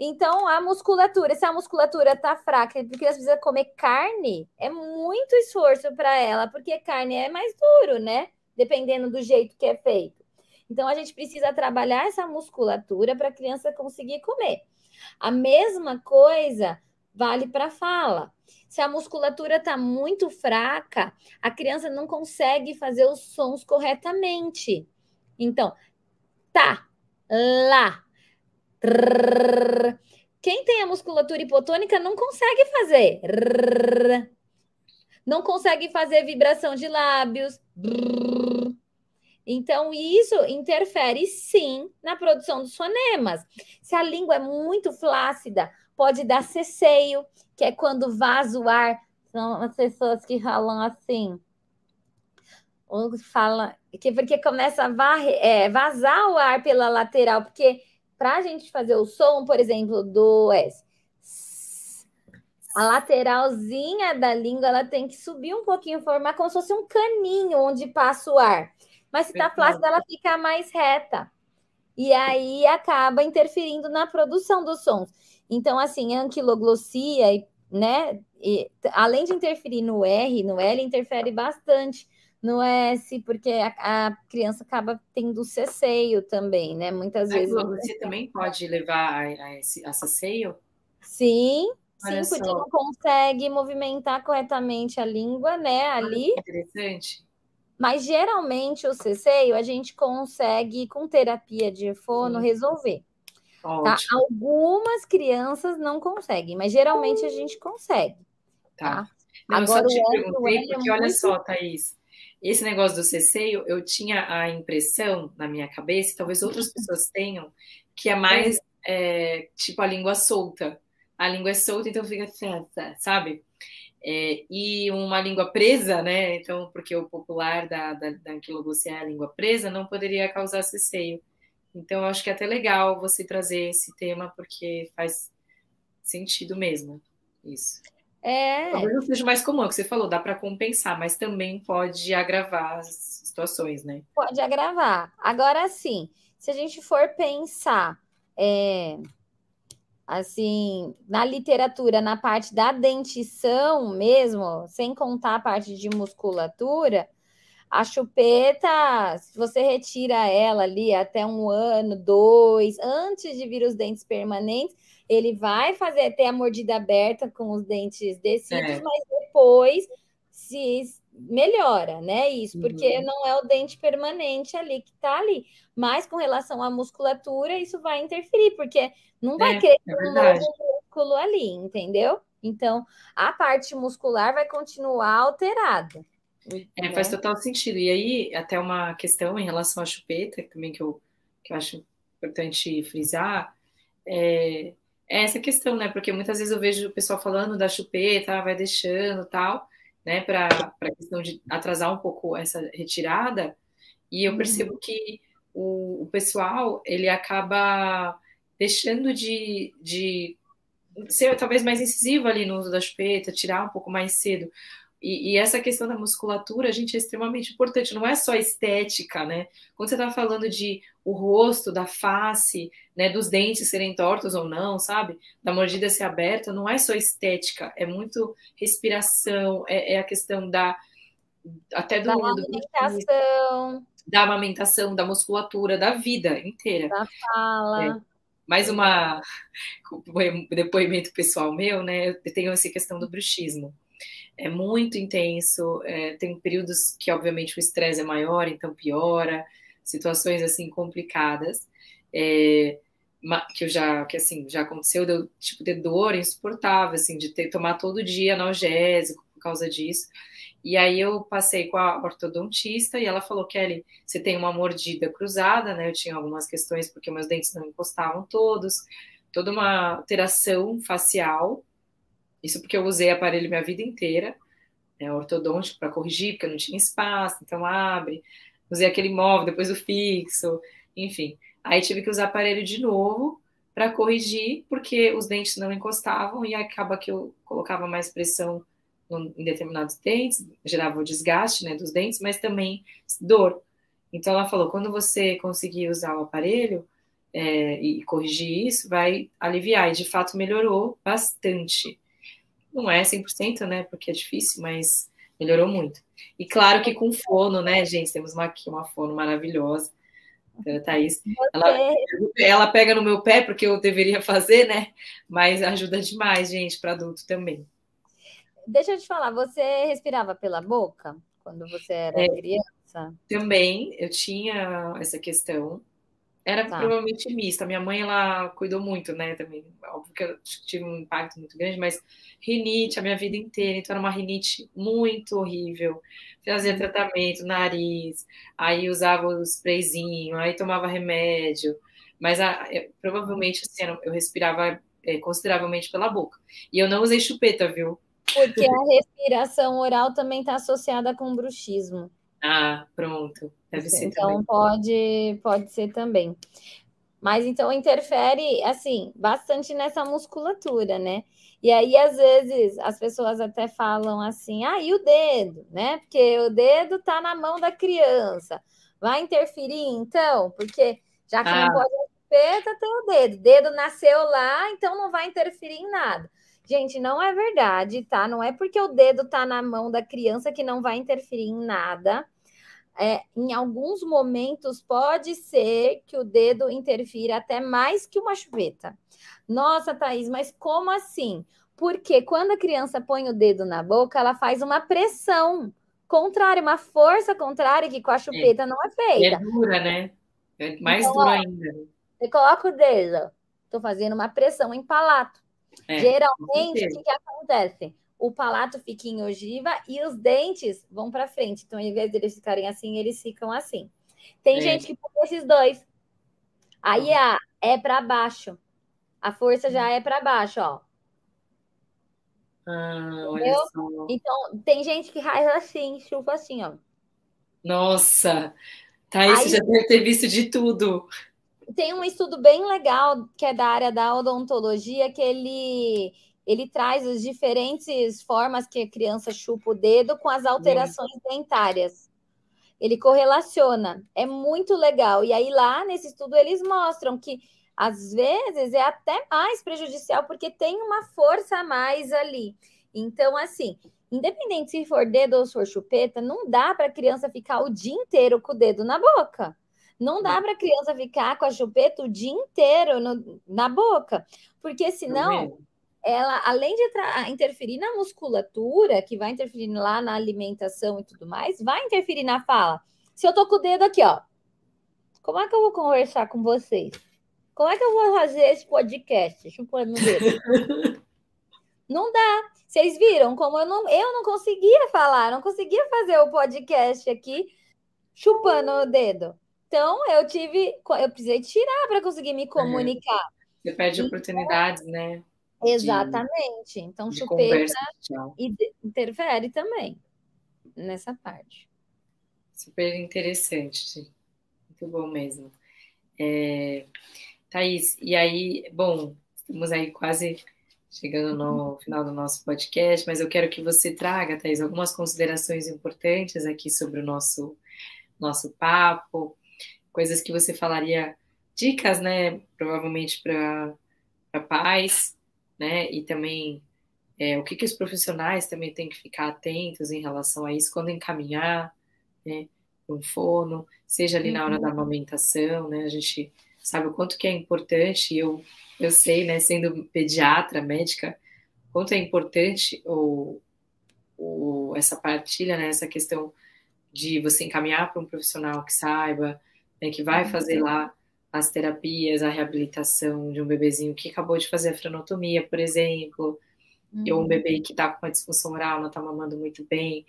Então, a musculatura, se a musculatura tá fraca, porque ela precisa comer carne, é muito esforço para ela, porque carne é mais duro, né? Dependendo do jeito que é feito. Então, a gente precisa trabalhar essa musculatura para a criança conseguir comer. A mesma coisa vale para a fala. Se a musculatura está muito fraca, a criança não consegue fazer os sons corretamente. Então, tá, lá, quem tem a musculatura hipotônica não consegue fazer. Não consegue fazer vibração de lábios. Então, isso interfere sim na produção dos fonemas. Se a língua é muito flácida, pode dar ceceio, que é quando vaza o ar. São as pessoas que falam assim. Ou fala que porque começa a varre, é, vazar o ar pela lateral, porque para a gente fazer o som, por exemplo, do S, a lateralzinha da língua ela tem que subir um pouquinho, formar como se fosse um caninho onde passa o ar. Mas se está flácida, ela fica mais reta. E aí acaba interferindo na produção dos sons. Então, assim, anquiloglossia, né? E, além de interferir no R, no L, interfere bastante no S, porque a, a criança acaba tendo ceceio também, né? Muitas vezes. Você também pode levar a, a, esse, a? Sim, Olha sim, porque não consegue movimentar corretamente a língua, né? Ali. Interessante. Mas geralmente o ceceio a gente consegue, com terapia de fono, resolver. Tá? Algumas crianças não conseguem, mas geralmente a gente consegue. Tá. tá? Não, Agora, eu só te perguntei, é porque olha só, Thaís, esse negócio do ceceio, eu tinha a impressão na minha cabeça, e talvez outras pessoas tenham, que é mais é, tipo a língua solta. A língua é solta, então fica, sabe? É, e uma língua presa, né? Então, porque o popular da, da, da anquilogossia é a língua presa, não poderia causar ceceio. Então, eu acho que é até legal você trazer esse tema, porque faz sentido mesmo isso. É. Talvez não seja mais comum, é o que você falou, dá para compensar, mas também pode agravar as situações, né? Pode agravar. Agora sim, se a gente for pensar. É assim, na literatura, na parte da dentição mesmo, sem contar a parte de musculatura, a chupeta, se você retira ela ali até um ano, dois, antes de vir os dentes permanentes, ele vai fazer ter a mordida aberta com os dentes descidos, é. mas depois se melhora, né? Isso, porque uhum. não é o dente permanente ali que tá ali. Mas com relação à musculatura, isso vai interferir, porque não vai é, crescer é um novo músculo ali, entendeu? Então, a parte muscular vai continuar alterada. É, faz total sentido. E aí, até uma questão em relação à chupeta, também que eu, que eu acho importante frisar, é, é essa questão, né? Porque muitas vezes eu vejo o pessoal falando da chupeta, ah, vai deixando tal, né? Para a questão de atrasar um pouco essa retirada. E eu uhum. percebo que o, o pessoal, ele acaba deixando de, de ser talvez mais incisivo ali no uso da chupeta, tirar um pouco mais cedo. E, e, essa questão da musculatura, gente, é extremamente importante, não é só estética, né? Quando você está falando de o rosto, da face, né, dos dentes serem tortos ou não, sabe? Da mordida ser aberta, não é só estética, é muito respiração, é, é a questão da até do, da amamentação, da amamentação, da musculatura, da vida inteira. Da fala. É mais uma depoimento pessoal meu, né? Eu tenho essa questão do bruxismo. É muito intenso, é, tem períodos que, obviamente, o estresse é maior, então piora, situações assim complicadas. É, que eu já que assim já aconteceu de tipo ter dor insuportável assim de ter tomar todo dia analgésico por causa disso e aí eu passei com a ortodontista e ela falou, Kelly, você tem uma mordida cruzada, né? Eu tinha algumas questões porque meus dentes não encostavam todos, toda uma alteração facial. Isso porque eu usei aparelho minha vida inteira, né, ortodôntico para corrigir, porque eu não tinha espaço, então abre. Usei aquele móvel, depois o fixo, enfim. Aí tive que usar aparelho de novo para corrigir, porque os dentes não encostavam e acaba que eu colocava mais pressão em determinados dentes, gerava o desgaste né, dos dentes, mas também dor. Então ela falou, quando você conseguir usar o aparelho é, e corrigir isso, vai aliviar. E de fato melhorou bastante. Não é 100%, né? Porque é difícil, mas melhorou muito. E claro que com fono, né, gente? Temos uma aqui, uma fono maravilhosa. A Thaís, ela, ela pega no meu pé porque eu deveria fazer, né? Mas ajuda demais, gente, para adulto também. Deixa eu te falar, você respirava pela boca quando você era é, criança? Também, eu tinha essa questão. Era tá. provavelmente mista. Minha mãe, ela cuidou muito, né, também. Óbvio que eu tive um impacto muito grande, mas rinite a minha vida inteira. Então, era uma rinite muito horrível. Fazia uhum. tratamento, nariz, aí usava o sprayzinho, aí tomava remédio. Mas a, eu, provavelmente, assim, eu respirava é, consideravelmente pela boca. E eu não usei chupeta, viu? Porque a respiração oral também está associada com bruxismo. Ah, pronto. Deve ser então também. pode pode ser também. Mas então interfere assim bastante nessa musculatura, né? E aí às vezes as pessoas até falam assim: "Ah, e o dedo, né? Porque o dedo tá na mão da criança. Vai interferir então? Porque já que ah. não pode chupeta, tem o dedo. O dedo nasceu lá, então não vai interferir em nada. Gente, não é verdade, tá? Não é porque o dedo tá na mão da criança que não vai interferir em nada. É, em alguns momentos pode ser que o dedo interfira até mais que uma chupeta. Nossa, Thaís, mas como assim? Porque quando a criança põe o dedo na boca, ela faz uma pressão contrária, uma força contrária que com a chupeta é. não é feita. É dura, né? É mais então, dura ainda. Você coloca o dedo, estou fazendo uma pressão em palato. É, Geralmente, o que, que, acontece? O palato fica em ogiva e os dentes vão para frente. Então, em vez de eles ficarem assim, eles ficam assim. Tem é. gente que põe esses dois. Aí a é para baixo. A força já é para baixo, ó. Ah, olha só. Então, tem gente que raiva assim, chupa assim, ó. Nossa! Thaís, Aí, já deve ter visto de tudo tem um estudo bem legal que é da área da odontologia, que ele ele traz as diferentes formas que a criança chupa o dedo com as alterações dentárias. Ele correlaciona, é muito legal. E aí, lá nesse estudo, eles mostram que às vezes é até mais prejudicial, porque tem uma força a mais ali. Então, assim, independente se for dedo ou se for chupeta, não dá para a criança ficar o dia inteiro com o dedo na boca. Não dá para a criança ficar com a chupeta o dia inteiro no, na boca, porque senão ela, além de interferir na musculatura, que vai interferir lá na alimentação e tudo mais, vai interferir na fala. Se eu tô com o dedo aqui, ó, como é que eu vou conversar com vocês? Como é que eu vou fazer esse podcast chupando o dedo? não dá. Vocês viram como eu não, eu não conseguia falar, não conseguia fazer o podcast aqui chupando o dedo. Então, eu tive, eu precisei tirar para conseguir me comunicar. Você perde então, oportunidades, né? Exatamente. De, então, de chupeta interfere também nessa parte. Super interessante. Muito bom mesmo. É, Thaís, e aí, bom, estamos aí quase chegando no final do nosso podcast, mas eu quero que você traga, Thaís, algumas considerações importantes aqui sobre o nosso, nosso papo, coisas que você falaria, dicas, né, provavelmente para pais, né, e também é, o que, que os profissionais também têm que ficar atentos em relação a isso quando encaminhar, né, um fono, seja ali na hora da uhum. amamentação, né, a gente sabe o quanto que é importante, eu, eu sei, né, sendo pediatra, médica, quanto é importante o, o, essa partilha, né, essa questão de você encaminhar para um profissional que saiba, né, que vai fazer lá as terapias, a reabilitação de um bebezinho que acabou de fazer a frenotomia, por exemplo, uhum. ou um uhum. bebê que está com uma disfunção oral, não está mamando muito bem.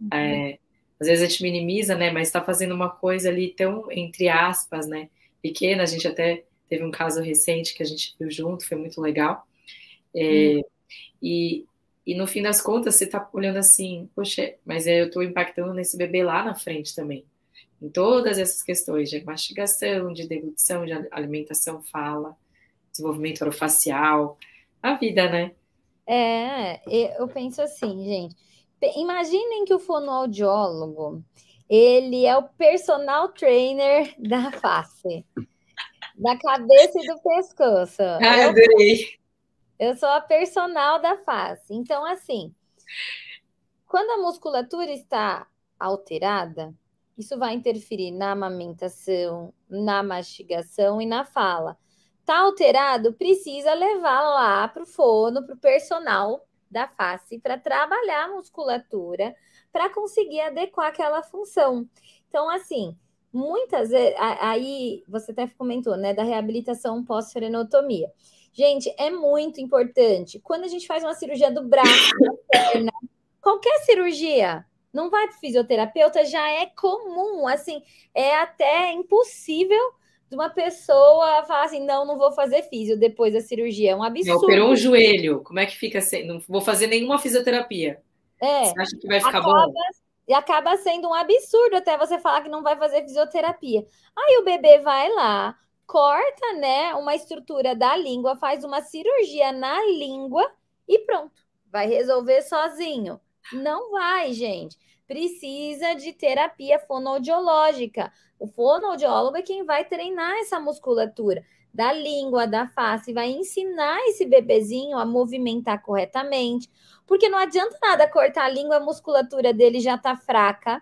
Uhum. É, às vezes a gente minimiza, né, mas está fazendo uma coisa ali tão, entre aspas, né, pequena. A gente até teve um caso recente que a gente viu junto, foi muito legal. É, uhum. e, e no fim das contas, você está olhando assim, poxa, mas eu estou impactando nesse bebê lá na frente também em todas essas questões de mastigação, de deglutição, de alimentação, fala, desenvolvimento orofacial, a vida, né? É, eu penso assim, gente. Imaginem que o fonoaudiólogo, ele é o personal trainer da face, da cabeça e do pescoço. Ah, adorei. Eu sou a personal da face. Então, assim, quando a musculatura está alterada, isso vai interferir na amamentação, na mastigação e na fala. Tá alterado? Precisa levar lá para o fono, para o personal da face, para trabalhar a musculatura, para conseguir adequar aquela função. Então, assim, muitas vezes, aí você até comentou, né, da reabilitação pós-frenotomia. Gente, é muito importante. Quando a gente faz uma cirurgia do braço, da perna, qualquer cirurgia, não vai para fisioterapeuta, já é comum, assim, é até impossível de uma pessoa falar assim, não, não vou fazer físio depois da cirurgia, é um absurdo. Operou o joelho, como é que fica? Sem... Não vou fazer nenhuma fisioterapia. É. Você acha que vai ficar acaba, bom? E acaba sendo um absurdo até você falar que não vai fazer fisioterapia. Aí o bebê vai lá, corta, né, uma estrutura da língua, faz uma cirurgia na língua e pronto, vai resolver sozinho. Não vai, gente. Precisa de terapia fonoaudiológica. O fonoaudiólogo é quem vai treinar essa musculatura da língua, da face, vai ensinar esse bebezinho a movimentar corretamente. Porque não adianta nada cortar a língua, a musculatura dele já tá fraca.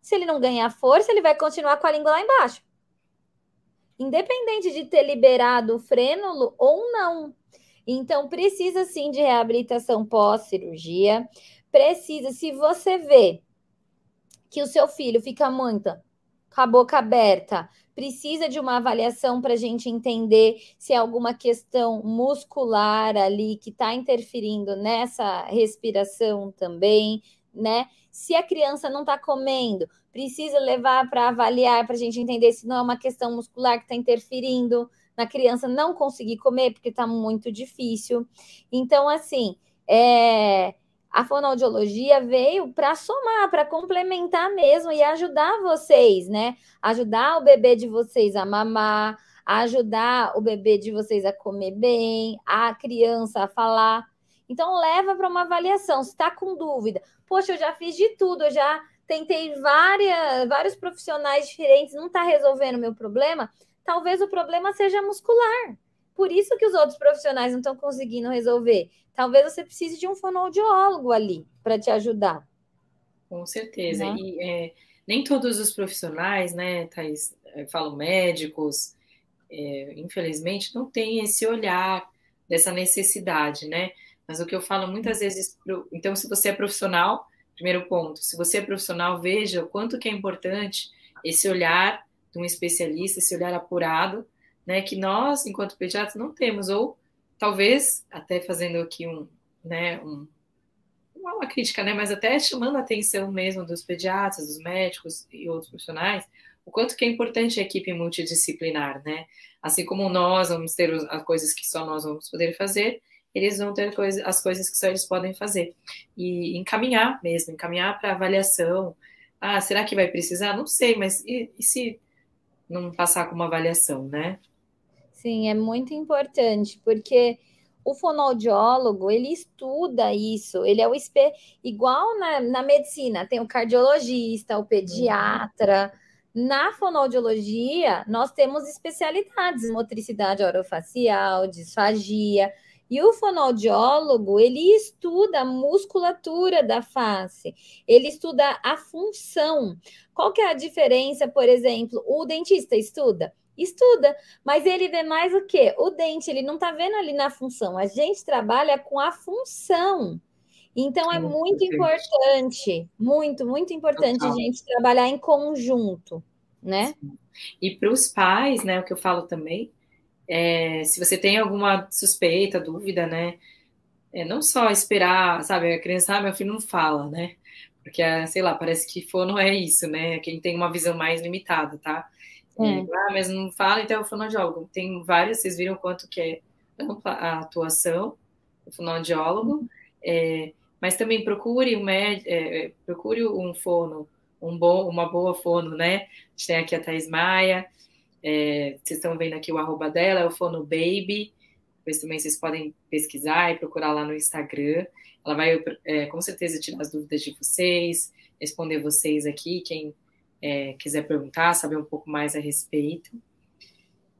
Se ele não ganhar força, ele vai continuar com a língua lá embaixo. Independente de ter liberado o frênulo ou não. Então, precisa sim de reabilitação pós-cirurgia. Precisa, se você vê que o seu filho fica muito com a boca aberta, precisa de uma avaliação para a gente entender se é alguma questão muscular ali que está interferindo nessa respiração também, né? Se a criança não está comendo, precisa levar para avaliar para a gente entender se não é uma questão muscular que está interferindo na criança não conseguir comer porque está muito difícil. Então, assim, é, a fonoaudiologia veio para somar, para complementar mesmo e ajudar vocês, né? Ajudar o bebê de vocês a mamar, ajudar o bebê de vocês a comer bem, a criança a falar. Então, leva para uma avaliação. Se está com dúvida, poxa, eu já fiz de tudo, eu já tentei várias, vários profissionais diferentes, não está resolvendo o meu problema. Talvez o problema seja muscular. Por isso que os outros profissionais não estão conseguindo resolver. Talvez você precise de um fonoaudiólogo ali para te ajudar. Com certeza. Né? E é, nem todos os profissionais, né, Thais, é, falam médicos, é, infelizmente, não têm esse olhar dessa necessidade, né? Mas o que eu falo muitas vezes, pro, então, se você é profissional, primeiro ponto, se você é profissional, veja o quanto que é importante esse olhar de um especialista, esse olhar apurado, né, que nós, enquanto pediatras, não temos, ou talvez, até fazendo aqui um, né, um, uma crítica, né, mas até chamando a atenção mesmo dos pediatras, dos médicos e outros profissionais, o quanto que é importante a equipe multidisciplinar, né? Assim como nós vamos ter as coisas que só nós vamos poder fazer, eles vão ter as coisas que só eles podem fazer. E encaminhar mesmo, encaminhar para avaliação. Ah, será que vai precisar? Não sei, mas e, e se não passar com uma avaliação, né? Sim, é muito importante, porque o fonoaudiólogo, ele estuda isso, ele é o espe... igual na, na medicina, tem o cardiologista, o pediatra. Na fonoaudiologia, nós temos especialidades, motricidade orofacial, disfagia, e o fonoaudiólogo, ele estuda a musculatura da face, ele estuda a função. Qual que é a diferença, por exemplo, o dentista estuda? Estuda, mas ele vê mais o quê? O dente, ele não está vendo ali na função. A gente trabalha com a função. Então é muito importante, muito, muito importante a gente trabalhar em conjunto, né? E para os pais, né, o que eu falo também, é, se você tem alguma suspeita, dúvida, né, é não só esperar, sabe, a criança, ah, meu filho não fala, né, porque, sei lá, parece que fono é isso, né, quem tem uma visão mais limitada, tá? É. Ah, mas não fala, então é o fonoaudiólogo. Tem vários, vocês viram quanto que é ampla a atuação do fonoaudiólogo, é, mas também procure um med, é, procure um fono, um bom, uma boa fono, né? A gente tem aqui a Thais Maia, é, vocês estão vendo aqui o arroba dela, é o Fono Baby, depois também vocês podem pesquisar e procurar lá no Instagram. Ela vai, é, com certeza, tirar as dúvidas de vocês, responder vocês aqui, quem é, quiser perguntar, saber um pouco mais a respeito.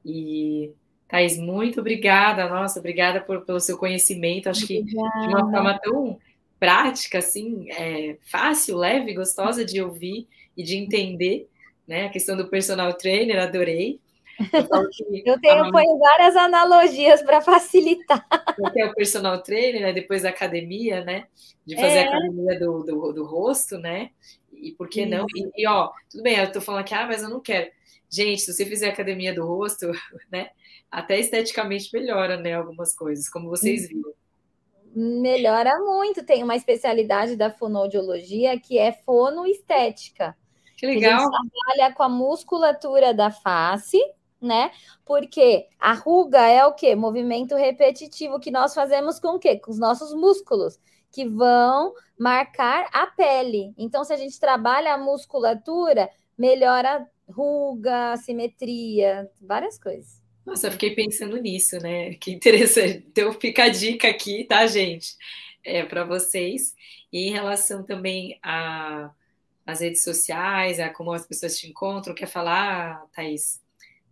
E, Thais, muito obrigada, nossa, obrigada por, pelo seu conhecimento. Acho que de uma forma tão prática, assim, é, fácil, leve, gostosa de ouvir e de entender, né? A questão do personal trainer, adorei. Eu, eu tenho mamãe... várias analogias para facilitar. Porque é o personal trainer, né? depois da academia, né? De fazer é. a academia do, do, do rosto, né? E por que não? E, e, ó, tudo bem, eu tô falando aqui, ah, mas eu não quero. Gente, se você fizer academia do rosto, né? Até esteticamente melhora, né? Algumas coisas, como vocês viram. Melhora muito. Tem uma especialidade da fonoaudiologia que é fonoestética. Que legal. Que a gente trabalha com a musculatura da face, né? Porque a ruga é o quê? Movimento repetitivo que nós fazemos com o quê? Com os nossos músculos, que vão marcar a pele. Então, se a gente trabalha a musculatura, melhora ruga, simetria, várias coisas. Nossa, eu fiquei pensando nisso, né? Que interessante. Então fica a dica aqui, tá, gente? É, para vocês. E em relação também a as redes sociais, a como as pessoas te encontram, quer falar, Thaís?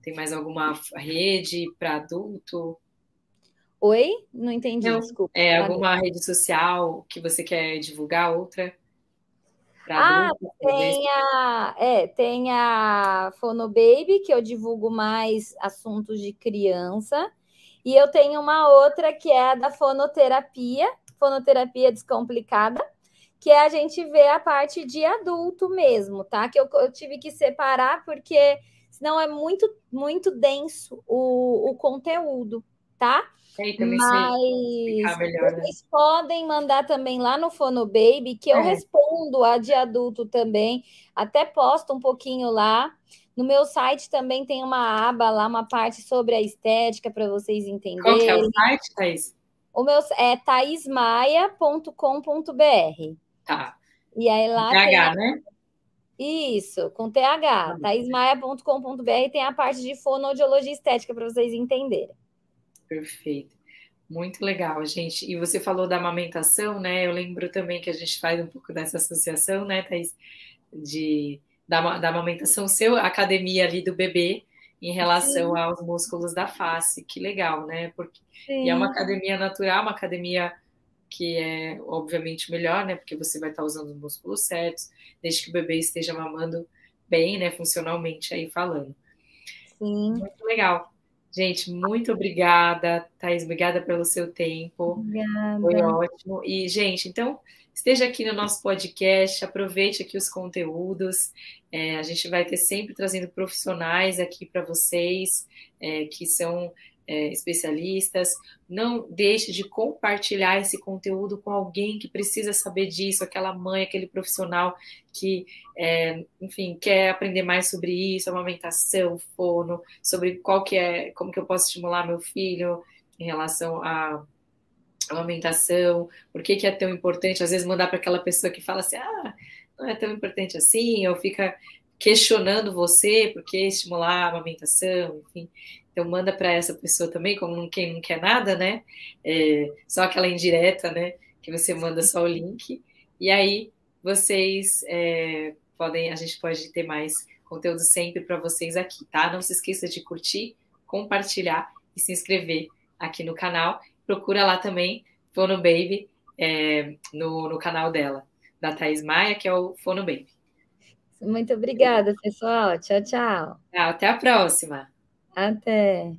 Tem mais alguma rede para adulto? Oi? Não entendi, Não, desculpa. É alguma rede social que você quer divulgar, outra? Ah, tem a, é, tem a Fonobaby, que eu divulgo mais assuntos de criança. E eu tenho uma outra que é a da fonoterapia, fonoterapia descomplicada, que é a gente ver a parte de adulto mesmo, tá? Que eu, eu tive que separar porque senão é muito, muito denso o, o conteúdo, tá? Mas melhor, né? vocês podem mandar também lá no Fono Baby, que eu é. respondo a de adulto também. Até posto um pouquinho lá. No meu site também tem uma aba lá, uma parte sobre a estética para vocês entenderem. Qual que é o site, Thaís? O meu é thaismaia.com.br. Tá. E aí lá TH, tem... né? Isso, com TH. Tá. thaismaia.com.br tem a parte de fonoaudiologia estética para vocês entenderem. Perfeito. Muito legal, gente. E você falou da amamentação, né? Eu lembro também que a gente faz um pouco dessa associação, né, Thaís? De, da, da amamentação, seu academia ali do bebê em relação Sim. aos músculos da face. Que legal, né? Porque, e é uma academia natural, uma academia que é obviamente melhor, né? Porque você vai estar usando os músculos certos, desde que o bebê esteja mamando bem, né? Funcionalmente aí falando. Sim. Muito legal. Gente, muito obrigada, Thais, obrigada pelo seu tempo. Obrigada. Foi ótimo. E, gente, então, esteja aqui no nosso podcast, aproveite aqui os conteúdos. É, a gente vai ter sempre trazendo profissionais aqui para vocês, é, que são é, especialistas. Não deixe de compartilhar esse conteúdo com alguém que precisa saber disso, aquela mãe, aquele profissional que, é, enfim, quer aprender mais sobre isso, amamentação, fono, sobre qual que é, como que eu posso estimular meu filho em relação à amamentação, por que, que é tão importante, às vezes mandar para aquela pessoa que fala assim, ah, não é tão importante assim, ou fica questionando você por que estimular a amamentação, enfim. Então manda para essa pessoa também, como quem não quer nada, né? É, só aquela indireta, né? Que você manda só o link. E aí vocês é, podem, a gente pode ter mais conteúdo sempre para vocês aqui, tá? Não se esqueça de curtir, compartilhar e se inscrever aqui no canal. Procura lá também Fono Baby é, no, no canal dela, da Thais Maia, que é o Fono Baby. Muito obrigada, pessoal. Tchau, tchau. Até a próxima. Até.